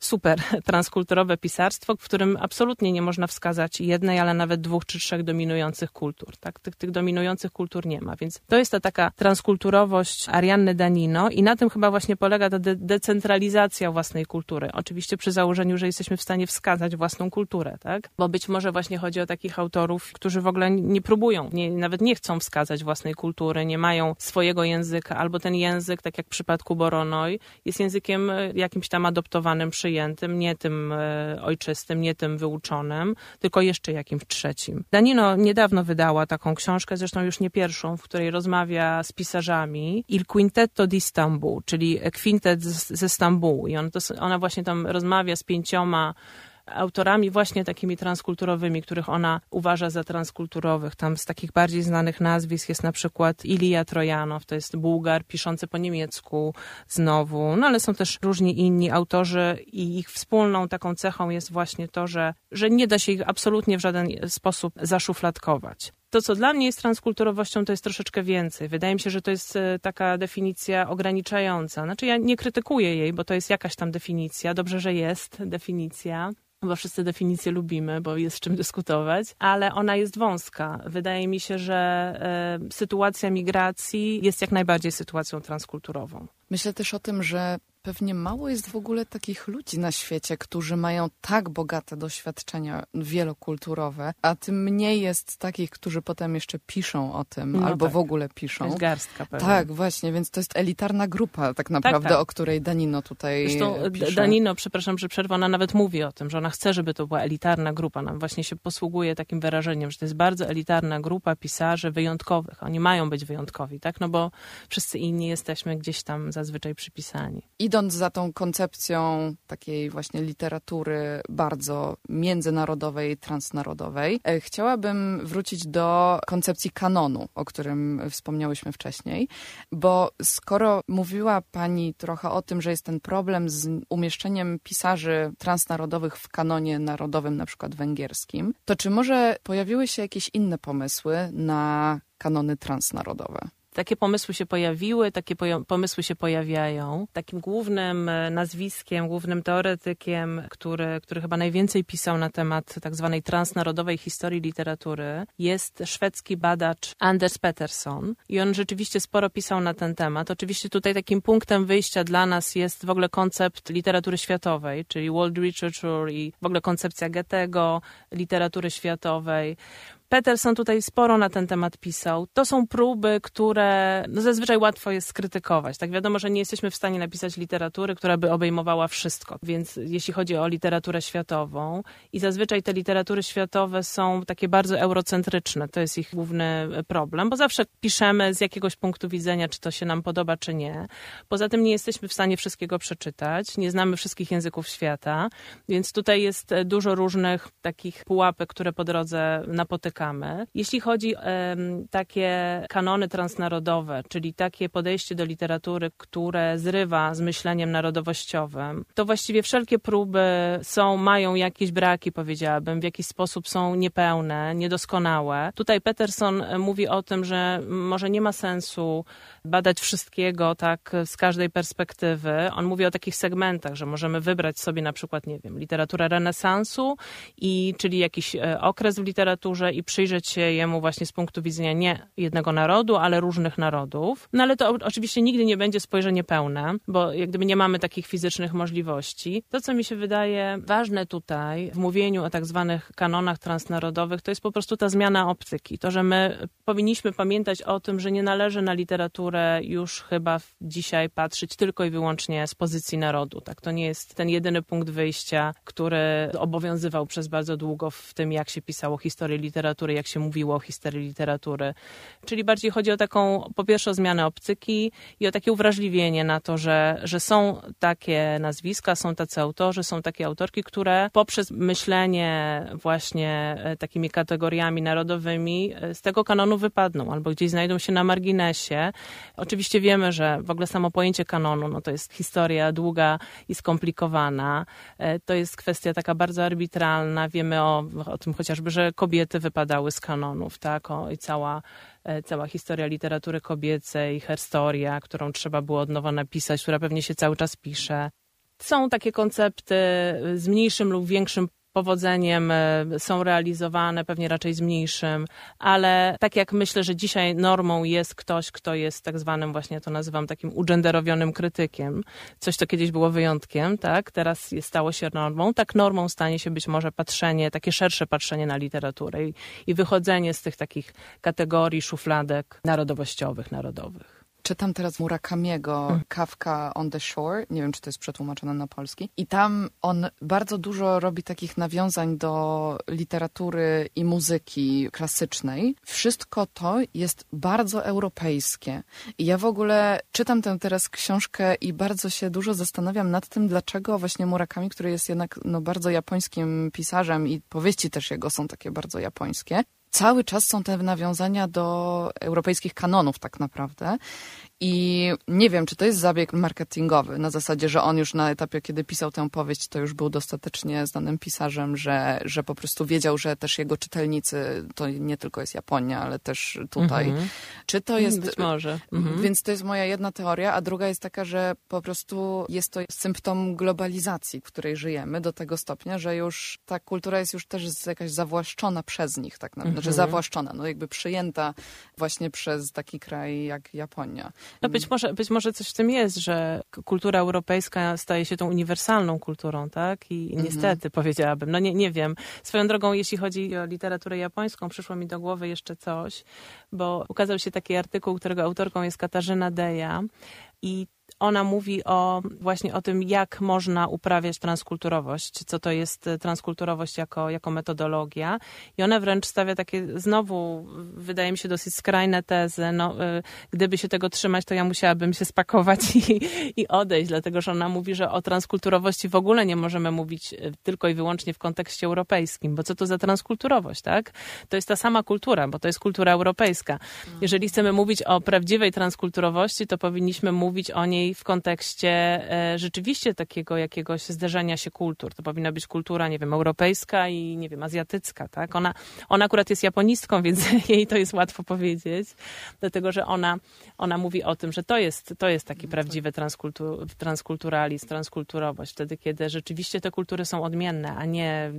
super transkulturowe pisarstwo, w którym absolutnie nie można wskazać jednej, ale nawet dwóch czy trzech dominujących kultur. Tak? Tych, tych dominujących kultur nie ma. Więc to jest ta taka transkulturowość Arianny Danino i na tym chyba właśnie polega ta de decentralizacja własnej kultury. Oczywiście przy założeniu, że jesteśmy w stanie wskazać własną kulturę, tak? Bo być może właśnie chodzi o takich autorów, którzy w ogóle nie próbują, nie, nawet nie chcą wskazać własnej kultury, nie mają swojego języka, albo ten język, tak jak w przypadku Boronoj, jest językiem e, jakimś tam adoptowanym przy przyjętym, nie tym e, ojczystym, nie tym wyuczonym, tylko jeszcze jakimś trzecim. Danino niedawno wydała taką książkę, zresztą już nie pierwszą, w której rozmawia z pisarzami Il Quintetto di Stambuł, czyli kwintet ze Stambułu. I on to, ona właśnie tam rozmawia z pięcioma autorami właśnie takimi transkulturowymi, których ona uważa za transkulturowych. Tam z takich bardziej znanych nazwisk jest na przykład Ilija Trojanow, to jest Bułgar piszący po niemiecku znowu, no ale są też różni inni autorzy i ich wspólną taką cechą jest właśnie to, że, że nie da się ich absolutnie w żaden sposób zaszufladkować. To, co dla mnie jest transkulturowością, to jest troszeczkę więcej. Wydaje mi się, że to jest e, taka definicja ograniczająca. Znaczy, ja nie krytykuję jej, bo to jest jakaś tam definicja. Dobrze, że jest definicja bo wszyscy definicje lubimy, bo jest czym dyskutować, ale ona jest wąska. Wydaje mi się, że e, sytuacja migracji jest jak najbardziej sytuacją transkulturową. Myślę też o tym, że pewnie mało jest w ogóle takich ludzi na świecie, którzy mają tak bogate doświadczenia wielokulturowe, a tym mniej jest takich, którzy potem jeszcze piszą o tym, no albo tak. w ogóle piszą. Jest garstka pewnie. Tak, właśnie, więc to jest elitarna grupa tak, tak naprawdę, tak, tak. o której Danino tutaj Zresztą pisze. Danino, przepraszam, że przerwa, ona nawet mówi o tym, że ona chce, żeby to była elitarna grupa. Nam właśnie się posługuje takim wyrażeniem, że to jest bardzo elitarna grupa pisarzy wyjątkowych. Oni mają być wyjątkowi, tak? No bo wszyscy inni jesteśmy gdzieś tam zazwyczaj przypisani. Idąc za tą koncepcją takiej właśnie literatury bardzo międzynarodowej, transnarodowej, e, chciałabym wrócić do koncepcji kanonu, o którym wspomniałyśmy wcześniej, bo skoro mówiła Pani trochę o tym, że jest ten problem z umieszczeniem pisarzy transnarodowych w kanonie narodowym, na przykład węgierskim, to czy może pojawiły się jakieś inne pomysły na kanony transnarodowe? Takie pomysły się pojawiły, takie pomysły się pojawiają. Takim głównym e, nazwiskiem, głównym teoretykiem, który, który chyba najwięcej pisał na temat tak zwanej transnarodowej historii literatury, jest szwedzki badacz Anders Pettersson. I on rzeczywiście sporo pisał na ten temat. Oczywiście tutaj takim punktem wyjścia dla nas jest w ogóle koncept literatury światowej, czyli world literature i w ogóle koncepcja Goethego, literatury światowej. Peterson tutaj sporo na ten temat pisał. To są próby, które no zazwyczaj łatwo jest skrytykować. Tak wiadomo, że nie jesteśmy w stanie napisać literatury, która by obejmowała wszystko. Więc jeśli chodzi o literaturę światową i zazwyczaj te literatury światowe są takie bardzo eurocentryczne. To jest ich główny problem, bo zawsze piszemy z jakiegoś punktu widzenia, czy to się nam podoba, czy nie. Poza tym nie jesteśmy w stanie wszystkiego przeczytać, nie znamy wszystkich języków świata, więc tutaj jest dużo różnych takich pułapek, które po drodze napotykamy. Jeśli chodzi o takie kanony transnarodowe, czyli takie podejście do literatury, które zrywa z myśleniem narodowościowym, to właściwie wszelkie próby są, mają jakieś braki, powiedziałabym, w jakiś sposób są niepełne, niedoskonałe. Tutaj Peterson mówi o tym, że może nie ma sensu badać wszystkiego tak z każdej perspektywy. On mówi o takich segmentach, że możemy wybrać sobie na przykład, nie wiem, literaturę renesansu, i, czyli jakiś e, okres w literaturze i przyjrzeć się jemu właśnie z punktu widzenia nie jednego narodu, ale różnych narodów. No ale to oczywiście nigdy nie będzie spojrzenie pełne, bo jak gdyby nie mamy takich fizycznych możliwości. To, co mi się wydaje ważne tutaj w mówieniu o tak zwanych kanonach transnarodowych, to jest po prostu ta zmiana optyki. To, że my powinniśmy pamiętać o tym, że nie należy na literaturę już chyba dzisiaj patrzeć tylko i wyłącznie z pozycji narodu. Tak, to nie jest ten jedyny punkt wyjścia, który obowiązywał przez bardzo długo w tym, jak się pisało historię literatury, jak się mówiło o historii literatury. Czyli bardziej chodzi o taką, po pierwsze, o zmianę optyki i o takie uwrażliwienie na to, że, że są takie nazwiska, są tacy autorzy, są takie autorki, które poprzez myślenie właśnie e, takimi kategoriami narodowymi e, z tego kanonu wypadną albo gdzieś znajdą się na marginesie. Oczywiście wiemy, że w ogóle samo pojęcie kanonu no to jest historia długa i skomplikowana. E, to jest kwestia taka bardzo arbitralna. Wiemy o, o tym chociażby, że kobiety wypadały z kanonów, tak? O, I cała E, cała historia literatury kobiecej, historia, którą trzeba było od nowa napisać, która pewnie się cały czas pisze. Są takie koncepty z mniejszym lub większym powodzeniem e, są realizowane, pewnie raczej z mniejszym, ale tak jak myślę, że dzisiaj normą jest ktoś, kto jest tak zwanym, właśnie to nazywam takim ugenderowionym krytykiem, coś, co kiedyś było wyjątkiem, tak, teraz stało się normą, tak normą stanie się być może patrzenie, takie szersze patrzenie na literaturę i, i wychodzenie z tych takich kategorii, szufladek narodowościowych, narodowych. Czytam teraz Murakamiego hmm. Kafka on the Shore. Nie wiem, czy to jest przetłumaczone na polski. I tam on bardzo dużo robi takich nawiązań do literatury i muzyki klasycznej. Wszystko to jest bardzo europejskie. I ja w ogóle czytam tę teraz książkę i bardzo się dużo zastanawiam nad tym, dlaczego właśnie Murakami, który jest jednak no, bardzo japońskim pisarzem i powieści też jego są takie bardzo japońskie, cały czas są te nawiązania do europejskich kanonów tak naprawdę. I nie wiem, czy to jest zabieg marketingowy, na zasadzie, że on już na etapie, kiedy pisał tę powieść, to już był dostatecznie znanym pisarzem, że, że po prostu wiedział, że też jego czytelnicy to nie tylko jest Japonia, ale też tutaj. Mhm. Czy to jest. Być może. Mhm. Więc to jest moja jedna teoria, a druga jest taka, że po prostu jest to symptom globalizacji, w której żyjemy, do tego stopnia, że już ta kultura jest już też jakaś zawłaszczona przez nich, tak naprawdę. Znaczy mhm. zawłaszczona, no jakby przyjęta właśnie przez taki kraj jak Japonia. No być może, być może coś w tym jest, że kultura europejska staje się tą uniwersalną kulturą, tak? I mhm. niestety powiedziałabym, no nie, nie wiem. Swoją drogą, jeśli chodzi o literaturę japońską, przyszło mi do głowy jeszcze coś, bo ukazał się taki artykuł, którego autorką jest Katarzyna Deja i ona mówi o właśnie o tym, jak można uprawiać transkulturowość, co to jest e, transkulturowość jako, jako metodologia. I ona wręcz stawia takie, znowu, wydaje mi się, dosyć skrajne tezy. No, e, gdyby się tego trzymać, to ja musiałabym się spakować i, i odejść, dlatego że ona mówi, że o transkulturowości w ogóle nie możemy mówić e, tylko i wyłącznie w kontekście europejskim, bo co to za transkulturowość, tak? To jest ta sama kultura, bo to jest kultura europejska. Jeżeli chcemy mówić o prawdziwej transkulturowości, to powinniśmy mówić o niej w kontekście e, rzeczywiście takiego jakiegoś zderzenia się kultur. To powinna być kultura, nie wiem, europejska i, nie wiem, azjatycka, tak? Ona, ona akurat jest japonistką, więc jej to jest łatwo powiedzieć, dlatego, że ona, ona mówi o tym, że to jest, to jest taki prawdziwy transkultur, transkulturalizm, transkulturowość, wtedy, kiedy rzeczywiście te kultury są odmienne, a nie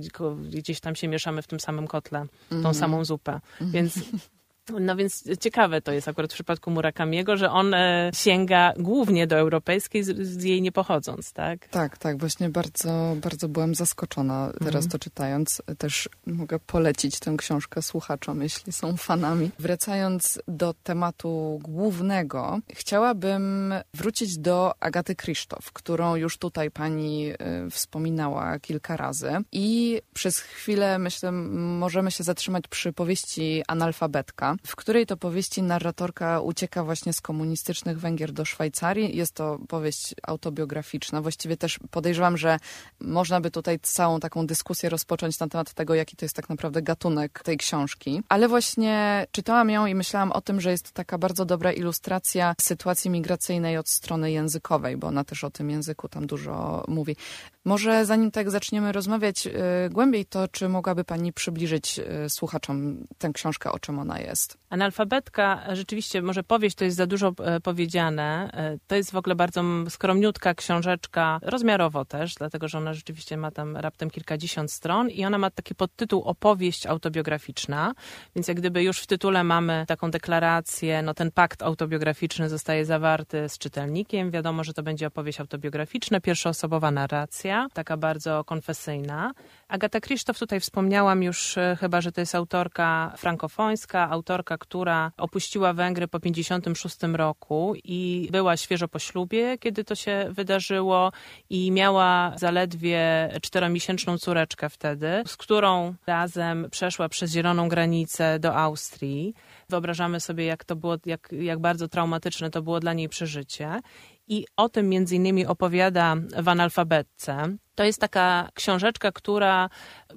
gdzieś tam się mieszamy w tym samym kotle, tą mm -hmm. samą zupę. Więc No więc ciekawe to jest akurat w przypadku Murakamiego, że on e, sięga głównie do europejskiej, z, jej nie pochodząc, tak? Tak, tak. Właśnie bardzo, bardzo byłam zaskoczona teraz mm. to czytając. Też mogę polecić tę książkę słuchaczom, jeśli są fanami. Wracając do tematu głównego, chciałabym wrócić do Agaty Krzysztof, którą już tutaj pani y, wspominała kilka razy. I przez chwilę, myślę, możemy się zatrzymać przy powieści Analfabetka, w której to powieści narratorka ucieka właśnie z komunistycznych Węgier do Szwajcarii. Jest to powieść autobiograficzna. Właściwie też podejrzewam, że można by tutaj całą taką dyskusję rozpocząć na temat tego, jaki to jest tak naprawdę gatunek tej książki. Ale właśnie czytałam ją i myślałam o tym, że jest taka bardzo dobra ilustracja sytuacji migracyjnej od strony językowej, bo ona też o tym języku tam dużo mówi. Może zanim tak zaczniemy rozmawiać y, głębiej, to czy mogłaby Pani przybliżyć y, słuchaczom tę książkę, o czym ona jest? Analfabetka, rzeczywiście, może powieść to jest za dużo e, powiedziane. E, to jest w ogóle bardzo skromniutka książeczka, rozmiarowo też, dlatego że ona rzeczywiście ma tam raptem kilkadziesiąt stron i ona ma taki podtytuł opowieść autobiograficzna, więc jak gdyby już w tytule mamy taką deklarację, no ten pakt autobiograficzny zostaje zawarty z czytelnikiem, wiadomo, że to będzie opowieść autobiograficzna, pierwszoosobowa narracja, taka bardzo konfesyjna. Agata Krzysztof tutaj wspomniałam już e, chyba, że to jest autorka frankofońska, autorka, która opuściła Węgry po 56 roku i była świeżo po ślubie, kiedy to się wydarzyło i miała zaledwie czteromiesięczną córeczkę wtedy, z którą razem przeszła przez zieloną granicę do Austrii. Wyobrażamy sobie, jak to było, jak, jak bardzo traumatyczne to było dla niej przeżycie i o tym między innymi opowiada w analfabetce. To jest taka książeczka, która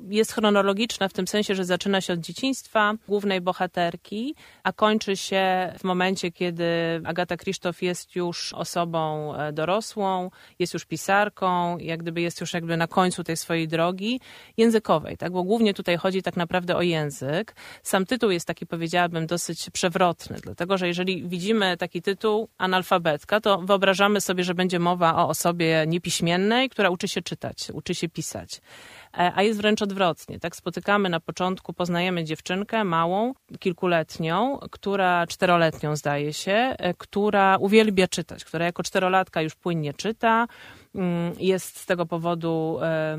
jest chronologiczna w tym sensie, że zaczyna się od dzieciństwa głównej bohaterki, a kończy się w momencie, kiedy Agata Krzysztof jest już osobą e, dorosłą, jest już pisarką, jak gdyby jest już jakby na końcu tej swojej drogi językowej, tak? Bo głównie tutaj chodzi tak naprawdę o język. Sam tytuł jest taki, powiedziałabym, dosyć przewrotny, dlatego że jeżeli widzimy taki tytuł analfabetka, to wyobrażamy sobie, że będzie mowa o osobie niepiśmiennej, która uczy się czytać czytać, uczy się pisać. E, a jest wręcz odwrotnie. Tak spotykamy na początku, poznajemy dziewczynkę małą, kilkuletnią, która czteroletnią zdaje się, e, która uwielbia czytać, która jako czterolatka już płynnie czyta, mm, jest z tego powodu e,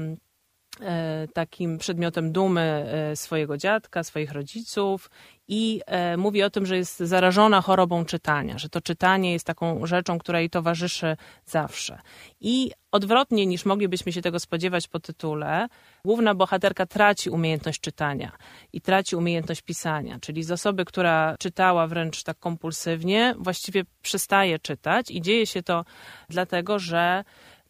takim przedmiotem dumy swojego dziadka, swoich rodziców i e, mówi o tym, że jest zarażona chorobą czytania, że to czytanie jest taką rzeczą, która jej towarzyszy zawsze. I odwrotnie niż moglibyśmy się tego spodziewać po tytule, główna bohaterka traci umiejętność czytania i traci umiejętność pisania, czyli z osoby, która czytała wręcz tak kompulsywnie, właściwie przestaje czytać i dzieje się to dlatego, że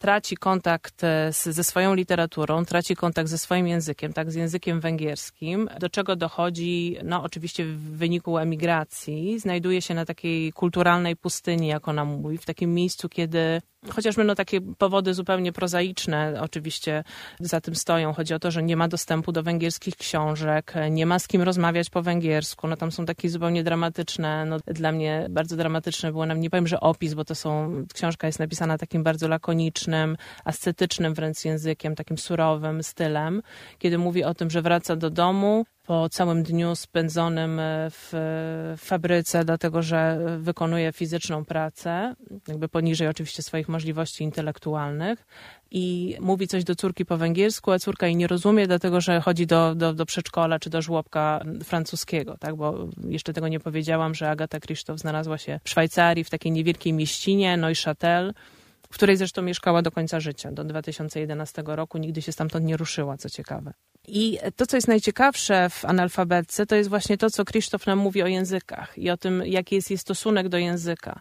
traci kontakt e, z, ze swoją literaturą, traci kontakt ze swoim językiem, tak, z językiem węgierskim, do czego dochodzi, no oczywiście w wyniku emigracji, znajduje się na takiej kulturalnej pustyni, jak ona mówi, w takim miejscu, kiedy Chociażby no, takie powody zupełnie prozaiczne oczywiście za tym stoją. Chodzi o to, że nie ma dostępu do węgierskich książek, nie ma z kim rozmawiać po węgiersku. No tam są takie zupełnie dramatyczne, no dla mnie bardzo dramatyczne było nie powiem, że opis, bo to są, książka jest napisana takim bardzo lakonicznym, ascetycznym wręcz językiem, takim surowym stylem, kiedy mówi o tym, że wraca do domu, po całym dniu spędzonym e, w fabryce, dlatego że wykonuje fizyczną pracę, jakby poniżej oczywiście swoich możliwości intelektualnych i mówi coś do córki po węgiersku, a córka jej nie rozumie, dlatego że chodzi do, do, do przedszkola czy do żłobka francuskiego, tak? bo jeszcze tego nie powiedziałam, że Agata Krzysztof znalazła się w Szwajcarii, w takiej niewielkiej mieścinie Neuchâtel, w której zresztą mieszkała do końca życia, do 2011 roku. Nigdy się stamtąd nie ruszyła, co ciekawe. I to, co jest najciekawsze w analfabetce, to jest właśnie to, co Krzysztof nam mówi o językach i o tym, jaki jest jej stosunek do języka.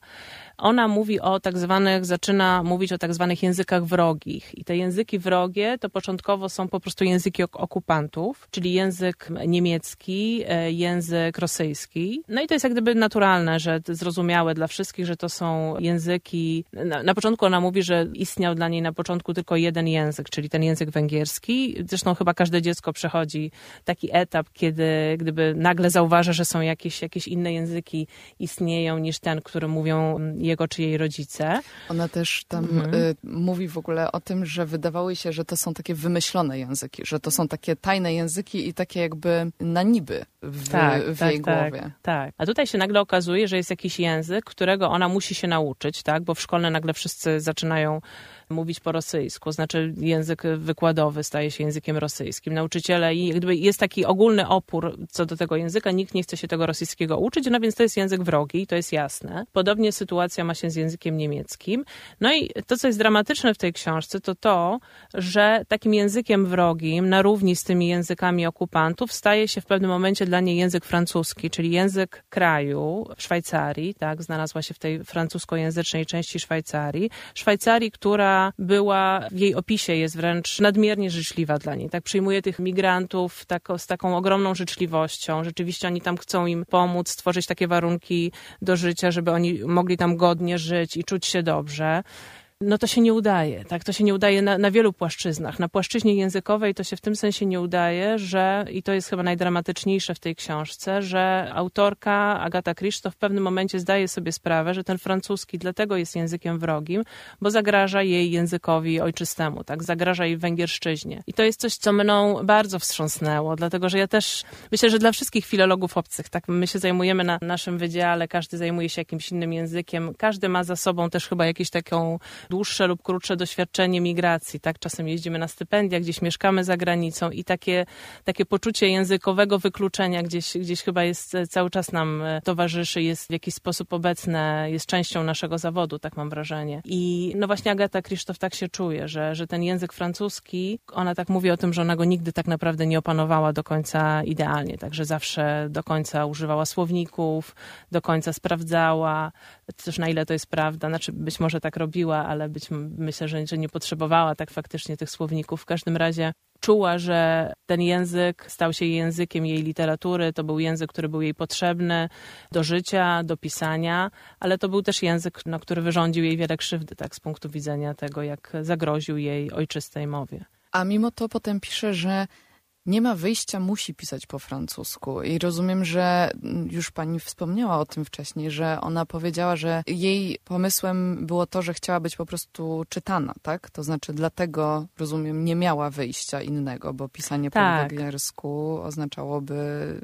Ona mówi o tak zwanych, zaczyna mówić o tak zwanych językach wrogich. I te języki wrogie to początkowo są po prostu języki okupantów, czyli język niemiecki, e, język rosyjski. No i to jest jak gdyby naturalne, że zrozumiałe dla wszystkich, że to są języki. Na, na początku ona mówi, że istniał dla niej na początku tylko jeden język, czyli ten język węgierski. Zresztą chyba każde dziecko dziecko przechodzi taki etap, kiedy gdyby nagle zauważa, że są jakieś, jakieś inne języki istnieją niż ten, który mówią jego czy jej rodzice. Ona też tam mhm. y, mówi w ogóle o tym, że wydawało się, że to są takie wymyślone języki, że to są takie tajne języki i takie jakby na niby w, tak, w tak, jej tak, głowie. Tak. A tutaj się nagle okazuje, że jest jakiś język, którego ona musi się nauczyć, tak? Bo w szkole nagle wszyscy zaczynają mówić po rosyjsku, znaczy język wykładowy staje się językiem rosyjskim. Nauczyciele i gdyby jest taki ogólny opór co do tego języka, nikt nie chce się tego rosyjskiego uczyć, no więc to jest język wrogi, to jest jasne. Podobnie sytuacja ma się z językiem niemieckim. No i to, co jest dramatyczne w tej książce, to to, że takim językiem wrogim, na równi z tymi językami okupantów, staje się w pewnym momencie dla niej język francuski, czyli język kraju Szwajcarii, tak, znalazła się w tej francuskojęzycznej części Szwajcarii. Szwajcarii, która była, w jej opisie jest wręcz nadmiernie życzliwa dla niej. Tak przyjmuje tych migrantów tak, z taką ogromną życzliwością. Rzeczywiście oni tam chcą im pomóc, stworzyć takie warunki do życia, żeby oni mogli tam godnie żyć i czuć się dobrze no to się nie udaje. Tak? To się nie udaje na, na, wielu płaszczyznach. Na płaszczyźnie językowej to się w tym sensie nie udaje, że, i to jest chyba najdramatyczniejsze w tej książce, że autorka Agata Christo w pewnym momencie zdaje sobie sprawę, że ten francuski dlatego jest językiem wrogim, bo zagraża jej językowi ojczystemu, tak? zagraża jej węgierszczyźnie. I to jest coś, co mną bardzo wstrząsnęło, dlatego że ja też myślę, że dla wszystkich filologów obcych, tak my się zajmujemy na naszym wydziale, każdy zajmuje się jakimś innym językiem, każdy ma za sobą też chyba jakąś taką dłuższe lub krótsze doświadczenie migracji, tak? Czasem jeździmy na stypendia, gdzieś mieszkamy za granicą i takie, takie poczucie językowego wykluczenia gdzieś, gdzieś chyba jest e, cały czas nam e, towarzyszy, jest w jakiś sposób obecne, jest częścią naszego zawodu, tak mam wrażenie. I no właśnie Agata Krzysztof tak się czuje, że, że ten język francuski, ona tak mówi o tym, że ona go nigdy tak naprawdę nie opanowała do końca idealnie, także zawsze do końca używała słowników, do końca sprawdzała, też na ile to jest prawda, znaczy być może tak robiła, ale być myślę, że, że nie potrzebowała tak faktycznie tych słowników. W każdym razie czuła, że ten język stał się językiem jej literatury, to był język, który był jej potrzebny do życia, do pisania, ale to był też język, no, który wyrządził jej wiele krzywdy, tak z punktu widzenia tego, jak zagroził jej ojczystej mowie. A mimo to potem pisze, że nie ma wyjścia, musi pisać po francusku. I rozumiem, że już pani wspomniała o tym wcześniej, że ona powiedziała, że jej pomysłem było to, że chciała być po prostu czytana, tak? To znaczy dlatego, rozumiem, nie miała wyjścia innego, bo pisanie tak. po węgiersku oznaczałoby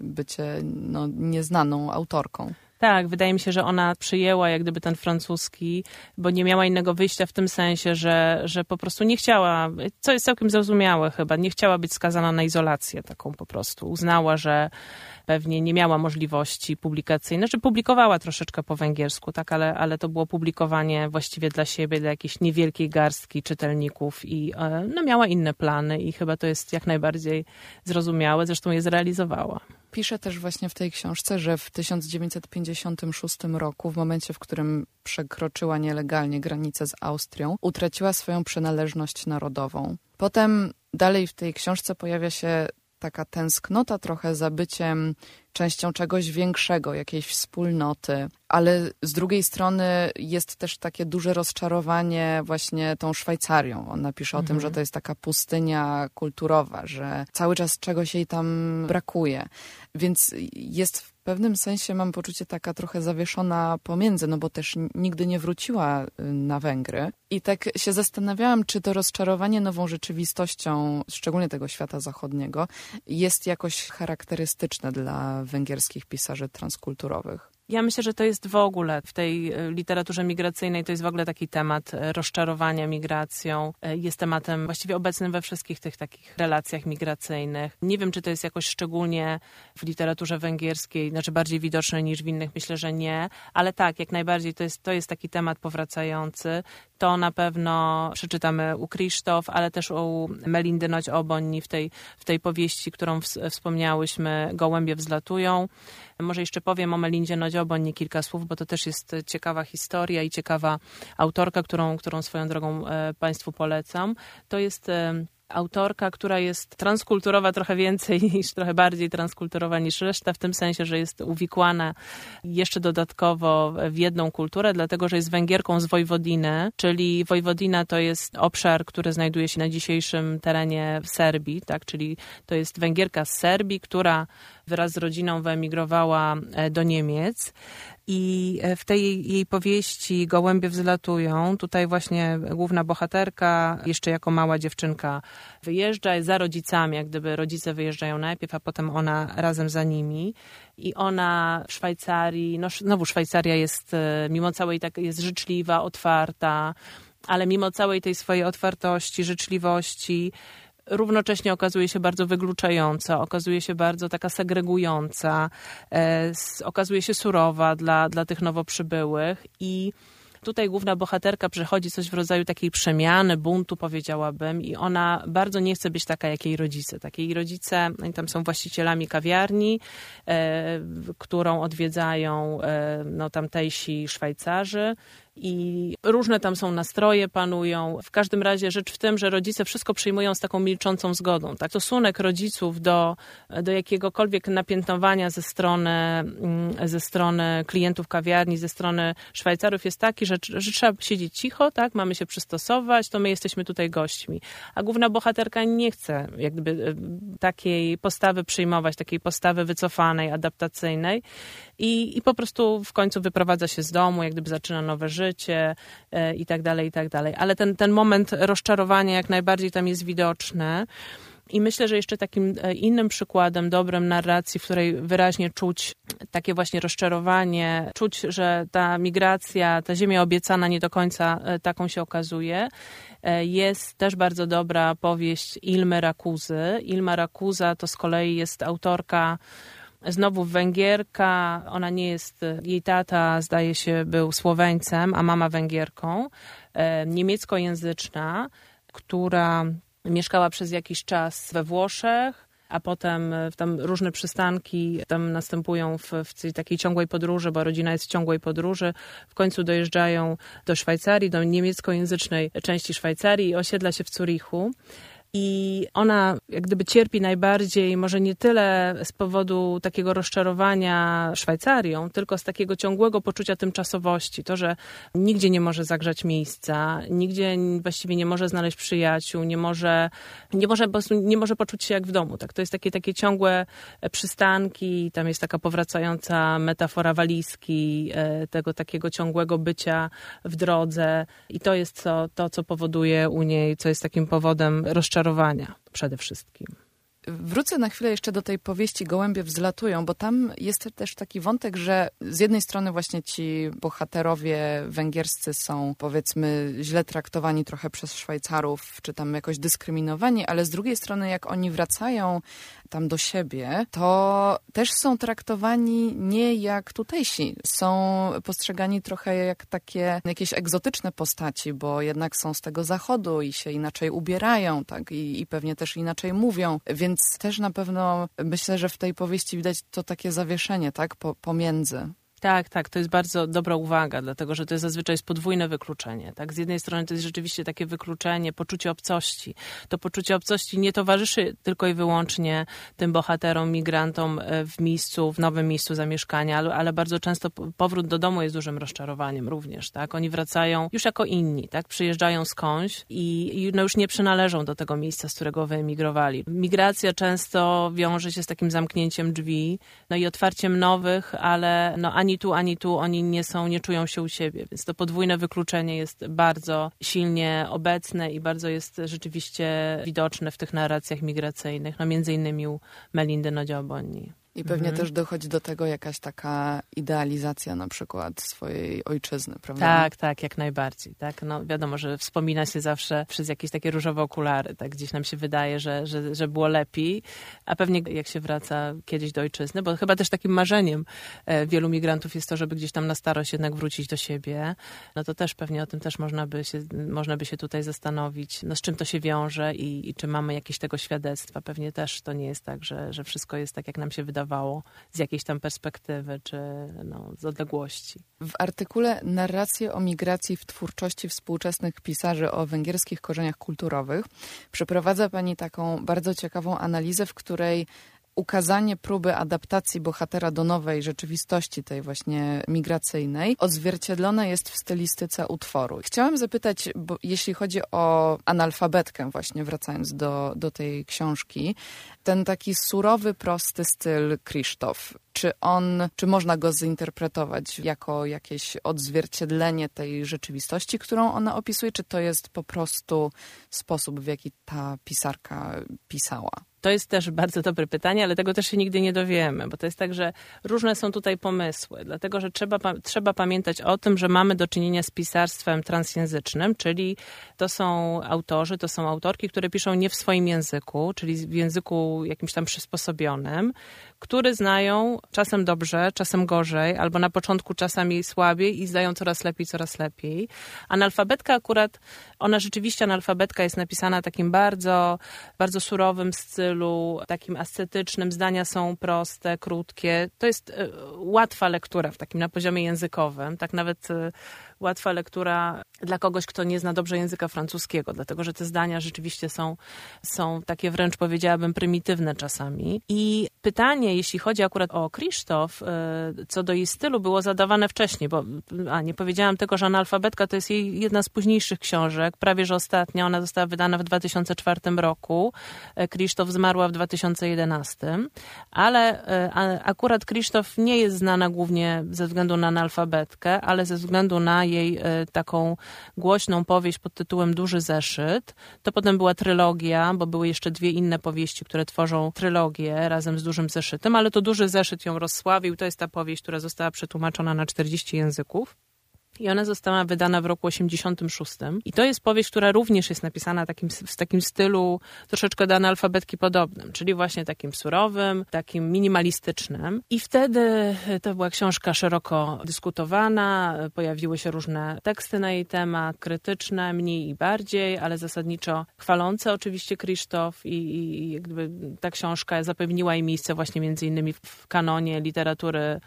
bycie no, nieznaną autorką. Tak, wydaje mi się, że ona przyjęła jak gdyby ten francuski, bo nie miała innego wyjścia w tym sensie, że, że po prostu nie chciała, co jest całkiem zrozumiałe chyba, nie chciała być skazana na izolację taką po prostu. Uznała, że pewnie nie miała możliwości publikacyjnej, znaczy publikowała troszeczkę po węgiersku, tak, ale, ale to było publikowanie właściwie dla siebie, dla jakiejś niewielkiej garstki czytelników i e, no, miała inne plany i chyba to jest jak najbardziej zrozumiałe, zresztą je zrealizowała. Pisze też właśnie w tej książce, że w 1956 roku, w momencie, w którym przekroczyła nielegalnie granicę z Austrią, utraciła swoją przynależność narodową. Potem dalej w tej książce pojawia się taka tęsknota trochę za byciem częścią czegoś większego, jakiejś wspólnoty, ale z drugiej strony jest też takie duże rozczarowanie właśnie tą Szwajcarią. On napisze mhm. o tym, że mhm. to jest taka pustynia kulturowa, że cały czas czegoś jej tam brakuje. Więc jest w pewnym sensie, mam poczucie, taka trochę zawieszona pomiędzy, no bo też nigdy nie wróciła y, na Węgry. I tak się zastanawiałam, czy to rozczarowanie nową rzeczywistością, szczególnie tego świata zachodniego, jest jakoś charakterystyczne dla węgierskich pisarzy transkulturowych. Ja myślę, że to jest w ogóle w tej e, literaturze migracyjnej, to jest w ogóle taki temat e, rozczarowania migracją. E, jest tematem właściwie obecnym we wszystkich tych takich relacjach migracyjnych. Nie wiem, czy to jest jakoś szczególnie w literaturze węgierskiej, znaczy bardziej widoczne niż w innych, myślę, że nie, ale tak, jak najbardziej to jest, to jest taki temat powracający. To na pewno przeczytamy u Krzysztof, ale też u Melindy Noć Oboń w tej, w tej powieści, którą wspomniałyśmy, Gołębie wzlatują. Może jeszcze powiem o Melindzie Nodzioboń nie kilka słów, bo to też jest ciekawa historia i ciekawa autorka, którą, którą swoją drogą e, Państwu polecam. To jest e, autorka, która jest transkulturowa trochę więcej niż, trochę bardziej transkulturowa niż reszta, w tym sensie, że jest uwikłana jeszcze dodatkowo w jedną kulturę, dlatego, że jest Węgierką z Wojwodiny, czyli Wojwodina to jest obszar, który znajduje się na dzisiejszym terenie Serbii, tak, czyli to jest Węgierka z Serbii, która wraz z rodziną wyemigrowała e, do Niemiec. I e, w tej jej powieści Gołębie wzlatują. Tutaj właśnie główna bohaterka, jeszcze jako mała dziewczynka, wyjeżdża za rodzicami, jak gdyby rodzice wyjeżdżają najpierw, a potem ona razem za nimi. I ona w Szwajcarii, no znowu Szwajcaria jest, e, mimo całej tak, jest życzliwa, otwarta, ale mimo całej tej swojej otwartości, życzliwości, równocześnie okazuje się bardzo wygluczająca, okazuje się bardzo taka segregująca, e, okazuje się surowa dla, dla tych nowo przybyłych i Tutaj główna bohaterka przechodzi coś w rodzaju takiej przemiany, buntu powiedziałabym i ona bardzo nie chce być taka jak jej rodzice. Takie jej rodzice, oni tam są właścicielami kawiarni, e, którą odwiedzają e, no, tamtejsi Szwajcarzy i różne tam są nastroje, panują. W każdym razie rzecz w tym, że rodzice wszystko przyjmują z taką milczącą zgodą. Tak? Stosunek rodziców do, do jakiegokolwiek napiętnowania ze strony, mm, ze strony klientów kawiarni, ze strony Szwajcarów jest taki, że, że trzeba siedzieć cicho, tak? mamy się przystosować, to my jesteśmy tutaj gośćmi. A główna bohaterka nie chce jakby e, takiej postawy przyjmować, takiej postawy wycofanej, adaptacyjnej i, i po prostu w końcu wyprowadza się z domu, jak gdyby zaczyna nowe życie e, i tak dalej, i tak dalej. Ale ten, ten moment rozczarowania jak najbardziej tam jest widoczny. I myślę, że jeszcze takim e, innym przykładem dobrym narracji, w której wyraźnie czuć takie właśnie rozczarowanie, czuć, że ta migracja, ta ziemia obiecana nie do końca e, taką się okazuje, jest też bardzo dobra powieść Ilmy Rakuzy. Ilma Rakuza to z kolei jest autorka Znowu Węgierka, ona nie jest, jej tata zdaje się był Słoweńcem, a mama Węgierką, e, niemieckojęzyczna, która mieszkała przez jakiś czas we Włoszech, a potem e, tam różne przystanki tam następują w, w takiej ciągłej podróży, bo rodzina jest w ciągłej podróży. W końcu dojeżdżają do Szwajcarii, do niemieckojęzycznej części Szwajcarii i osiedla się w Zurichu i ona jak gdyby cierpi najbardziej, może nie tyle z powodu takiego rozczarowania Szwajcarią, tylko z takiego ciągłego poczucia tymczasowości. To, że nigdzie nie może zagrzać miejsca, nigdzie właściwie nie może znaleźć przyjaciół, nie może, nie może, po prostu nie może poczuć się jak w domu. Tak? To jest takie, takie ciągłe przystanki, tam jest taka powracająca metafora walizki, e, tego takiego ciągłego bycia w drodze i to jest to, to co powoduje u niej, co jest takim powodem rozczarowania rozczarowania przede wszystkim. Wrócę na chwilę jeszcze do tej powieści Gołębie wzlatują, bo tam jest też taki wątek, że z jednej strony właśnie ci bohaterowie węgierscy są powiedzmy źle traktowani trochę przez Szwajcarów, czy tam jakoś dyskryminowani, ale z drugiej strony jak oni wracają tam do siebie, to też są traktowani nie jak tutejsi. Są postrzegani trochę jak takie jakieś egzotyczne postaci, bo jednak są z tego zachodu i się inaczej ubierają, tak, i, i pewnie też inaczej mówią, więc też na pewno myślę, że w tej powieści widać to takie zawieszenie, tak, po, pomiędzy. Tak, tak, to jest bardzo dobra uwaga, dlatego że to jest zazwyczaj jest podwójne wykluczenie. Tak? Z jednej strony to jest rzeczywiście takie wykluczenie, poczucie obcości. To poczucie obcości nie towarzyszy tylko i wyłącznie tym bohaterom, migrantom e, w miejscu, w nowym miejscu zamieszkania, ale, ale bardzo często powrót do domu jest dużym rozczarowaniem również. Tak? Oni wracają już jako inni, tak? przyjeżdżają skądś i, i no już nie przynależą do tego miejsca, z którego wyemigrowali. Migracja często wiąże się z takim zamknięciem drzwi, no i otwarciem nowych, ale no ani ani tu, ani tu oni nie są, nie czują się u siebie. Więc to podwójne wykluczenie jest bardzo silnie obecne i bardzo jest rzeczywiście widoczne w tych narracjach migracyjnych, no między innymi u Melindy Nodzioboni. I pewnie mhm. też dochodzi do tego jakaś taka idealizacja na przykład swojej ojczyzny, prawda? Tak, tak, jak najbardziej. Tak? No, wiadomo, że wspomina się zawsze przez jakieś takie różowe okulary. Tak? Gdzieś nam się wydaje, że, że, że było lepiej, a pewnie jak się wraca kiedyś do ojczyzny, bo chyba też takim marzeniem e, wielu migrantów jest to, żeby gdzieś tam na starość jednak wrócić do siebie. No to też pewnie o tym też można by się, można by się tutaj zastanowić, no z czym to się wiąże i, i czy mamy jakieś tego świadectwa. Pewnie też to nie jest tak, że, że wszystko jest tak, jak nam się wydaje wydawało z jakiejś tam perspektywy czy no, z odległości. W artykule Narracje o migracji w twórczości współczesnych pisarzy o węgierskich korzeniach kulturowych przeprowadza Pani taką bardzo ciekawą analizę, w której ukazanie próby adaptacji bohatera do nowej rzeczywistości, tej właśnie migracyjnej, odzwierciedlone jest w stylistyce utworu. Chciałam zapytać, bo jeśli chodzi o analfabetkę, właśnie wracając do, do tej książki, ten taki surowy, prosty styl Krzysztof, czy on, czy można go zinterpretować jako jakieś odzwierciedlenie tej rzeczywistości, którą ona opisuje, czy to jest po prostu sposób, w jaki ta pisarka pisała? To jest też bardzo dobre pytanie, ale tego też się nigdy nie dowiemy, bo to jest tak, że różne są tutaj pomysły, dlatego że trzeba, trzeba pamiętać o tym, że mamy do czynienia z pisarstwem transjęzycznym, czyli to są autorzy, to są autorki, które piszą nie w swoim języku, czyli w języku jakimś tam przysposobionym, który znają czasem dobrze, czasem gorzej, albo na początku czasami słabiej i zdają coraz lepiej, coraz lepiej. Analfabetka akurat, ona rzeczywiście, analfabetka jest napisana takim bardzo, bardzo surowym stylu, takim ascetycznym. Zdania są proste, krótkie. To jest e, łatwa lektura w takim na poziomie językowym. Tak nawet e, łatwa lektura dla kogoś, kto nie zna dobrze języka francuskiego, dlatego że te zdania rzeczywiście są, są takie wręcz powiedziałabym prymitywne czasami. I pytanie, jeśli chodzi akurat o Krzysztof, e, co do jej stylu, było zadawane wcześniej, bo a, nie powiedziałam tego, że analfabetka to jest jej jedna z późniejszych książek, prawie że ostatnia. Ona została wydana w 2004 roku. E, Krzysztof zmarła w 2011, ale e, akurat Krzysztof nie jest znana głównie ze względu na analfabetkę, ale ze względu na jej e, taką głośną powieść pod tytułem Duży Zeszyt. To potem była trylogia, bo były jeszcze dwie inne powieści, które tworzą trylogię razem z Dużym Zeszytem, ale to Duży Zeszyt ją rozsławił. To jest ta powieść, która została przetłumaczona na 40 języków i ona została wydana w roku 86. I to jest powieść, która również jest napisana takim, w takim stylu troszeczkę do analfabetki podobnym, czyli właśnie takim surowym, takim minimalistycznym. I wtedy to była książka szeroko dyskutowana, pojawiły się różne teksty na jej temat, krytyczne, mniej i bardziej, ale zasadniczo chwalące oczywiście Krzysztof i, i jakby ta książka zapewniła jej miejsce właśnie między innymi w kanonie literatury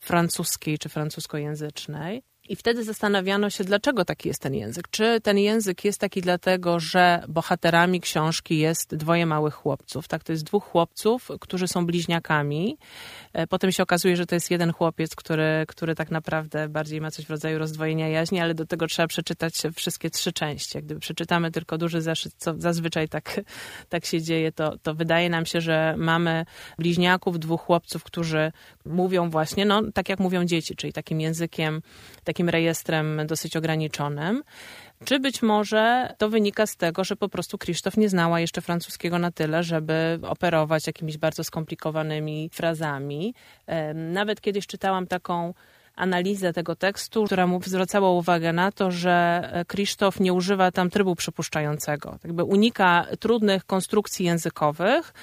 francuskiej czy francuskojęzycznej. I wtedy zastanawiano się, dlaczego taki jest ten język. Czy ten język jest taki dlatego, że bohaterami książki jest dwoje małych chłopców. Tak, to jest dwóch chłopców, którzy są bliźniakami. E, potem się okazuje, że to jest jeden chłopiec, który, który tak naprawdę bardziej ma coś w rodzaju rozdwojenia jaźni, ale do tego trzeba przeczytać wszystkie trzy części. Gdyby przeczytamy tylko duży zeszyt, co zazwyczaj tak, tak się dzieje, to, to wydaje nam się, że mamy bliźniaków, dwóch chłopców, którzy mówią właśnie, no tak jak mówią dzieci, czyli takim językiem, takim rejestrem dosyć ograniczonym. Czy być może to wynika z tego, że po prostu Krzysztof nie znała jeszcze francuskiego na tyle, żeby operować jakimiś bardzo skomplikowanymi frazami. Nawet kiedyś czytałam taką analizę tego tekstu, która mu zwracała uwagę na to, że e, Krzysztof nie używa tam trybu przypuszczającego. Jakby unika trudnych konstrukcji językowych.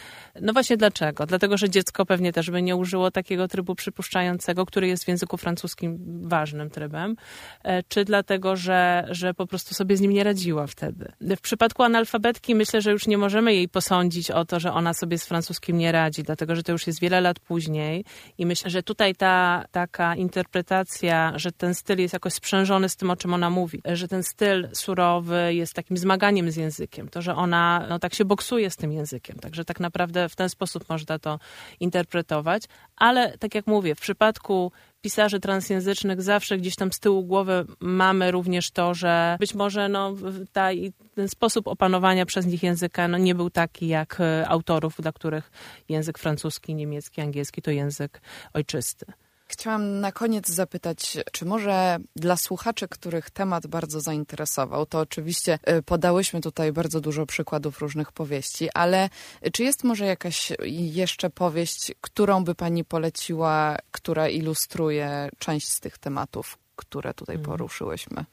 No właśnie dlaczego? Dlatego, że dziecko pewnie też by nie użyło takiego trybu przypuszczającego, który jest w języku francuskim ważnym trybem, e, czy dlatego, że, że po prostu sobie z nim nie radziła wtedy. W przypadku analfabetki myślę, że już nie możemy jej posądzić o to, że ona sobie z francuskim nie radzi, dlatego, że to już jest wiele lat później i myślę, że tutaj ta taka interpretacja interpretacja, że ten styl jest jakoś sprzężony z tym, o czym ona mówi, że ten styl surowy jest takim zmaganiem z językiem, to, że ona no, tak się boksuje z tym językiem, także tak naprawdę w ten sposób można to interpretować, ale tak jak mówię, w przypadku pisarzy transjęzycznych zawsze gdzieś tam z tyłu głowy mamy również to, że być może no, ta, ten sposób opanowania przez nich języka no, nie był taki jak e, autorów, dla których język francuski, niemiecki, angielski to język ojczysty. Chciałam na koniec zapytać, czy może dla słuchaczy, których temat bardzo zainteresował, to oczywiście y, podałyśmy tutaj bardzo dużo przykładów różnych powieści, ale czy jest może jakaś jeszcze powieść, którą by pani poleciła, która ilustruje część z tych tematów, które tutaj mhm. poruszyłyśmy?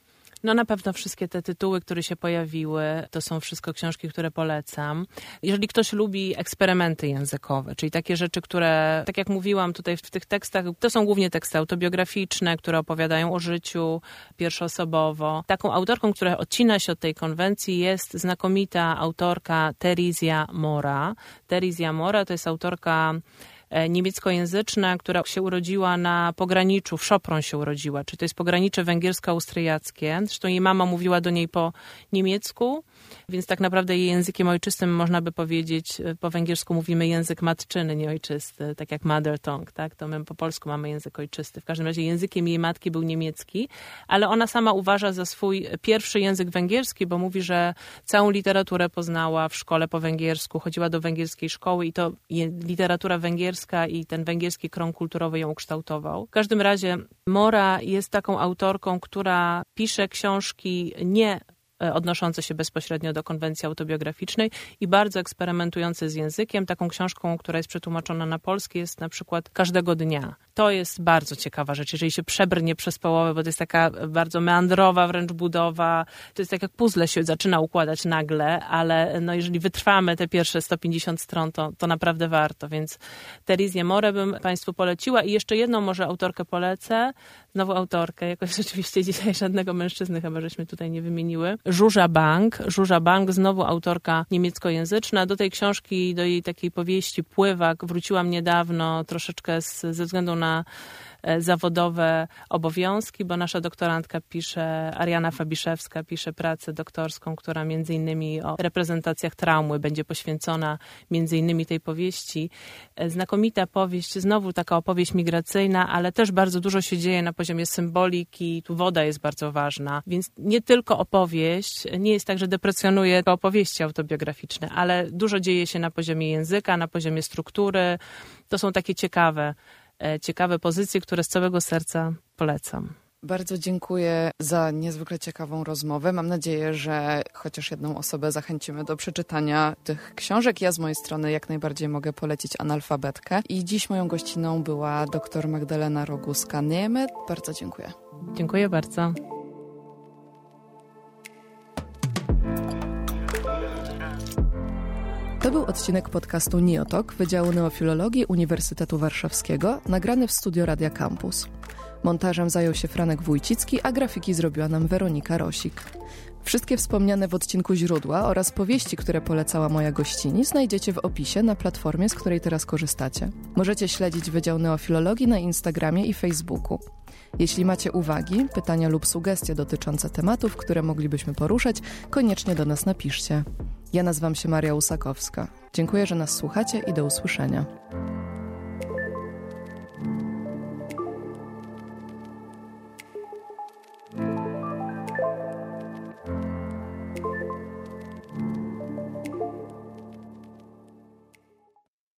No na pewno wszystkie te tytuły, które się pojawiły, to są wszystko książki, które polecam. Jeżeli ktoś lubi eksperymenty językowe, czyli takie rzeczy, które, tak jak mówiłam tutaj w tych tekstach, to są głównie teksty autobiograficzne, które opowiadają o życiu pierwszoosobowo. Taką autorką, która odcina się od tej konwencji jest znakomita autorka Terizia Mora. Terizia Mora to jest autorka niemieckojęzyczne, która się urodziła na pograniczu, w Sopron się urodziła, czyli to jest pogranicze węgiersko-austriackie. Zresztą jej mama mówiła do niej po niemiecku, więc tak naprawdę jej językiem ojczystym można by powiedzieć, e, po węgiersku mówimy język matczyny, nie ojczysty, tak jak mother tongue, tak? To my po polsku mamy język ojczysty. W każdym razie językiem jej matki był niemiecki, ale ona sama uważa za swój pierwszy język węgierski, bo mówi, że całą literaturę poznała w szkole po węgiersku, chodziła do węgierskiej szkoły i to literatura węgierska i ten węgierski krąg kulturowy ją ukształtował. W każdym razie Mora jest taką autorką, która pisze książki nie E, odnoszące się bezpośrednio do konwencji autobiograficznej i bardzo eksperymentujące z językiem. Taką książką, która jest przetłumaczona na polski jest na przykład Każdego Dnia. To jest bardzo ciekawa rzecz, jeżeli się przebrnie przez połowę, bo to jest taka bardzo meandrowa wręcz budowa. To jest tak jak puzzle się zaczyna układać nagle, ale no jeżeli wytrwamy te pierwsze 150 stron, to, to naprawdę warto, więc Terizję More bym Państwu poleciła i jeszcze jedną może autorkę polecę, znowu autorkę, jakoś rzeczywiście dzisiaj żadnego mężczyzny chyba żeśmy tutaj nie wymieniły. Żuża Bank. Żuża Bank, znowu autorka niemieckojęzyczna. Do tej książki, do jej takiej powieści Pływak wróciłam niedawno troszeczkę z, ze względu na E, zawodowe obowiązki, bo nasza doktorantka pisze, Ariana Fabiszewska pisze pracę doktorską, która między innymi o reprezentacjach traumy będzie poświęcona między innymi tej powieści. E, znakomita powieść, znowu taka opowieść migracyjna, ale też bardzo dużo się dzieje na poziomie symboliki, tu woda jest bardzo ważna, więc nie tylko opowieść, nie jest tak, że deprecjonuje opowieści autobiograficzne, ale dużo dzieje się na poziomie języka, na poziomie struktury. To są takie ciekawe ciekawe pozycje, które z całego serca polecam. Bardzo dziękuję za niezwykle ciekawą rozmowę. Mam nadzieję, że chociaż jedną osobę zachęcimy do przeczytania tych książek. Ja z mojej strony jak najbardziej mogę polecić analfabetkę. I dziś moją gościną była dr Magdalena Roguska-Niemet. Bardzo dziękuję. Dziękuję bardzo. To był odcinek podcastu Niotok Wydziału Neofilologii Uniwersytetu Warszawskiego, nagrany w studio Radia Campus. Montażem zajął się Franek Wójcicki, a grafiki zrobiła nam Weronika Rosik. Wszystkie wspomniane w odcinku źródła oraz powieści, które polecała moja gościni, znajdziecie w opisie na platformie, z której teraz korzystacie. Możecie śledzić Wydział Neofilologii na Instagramie i Facebooku. Jeśli macie uwagi, pytania lub sugestie dotyczące tematów, które moglibyśmy poruszać, koniecznie do nas napiszcie. Ja nazywam się Maria Usakowska. Dziękuję, że nas słuchacie i do usłyszenia.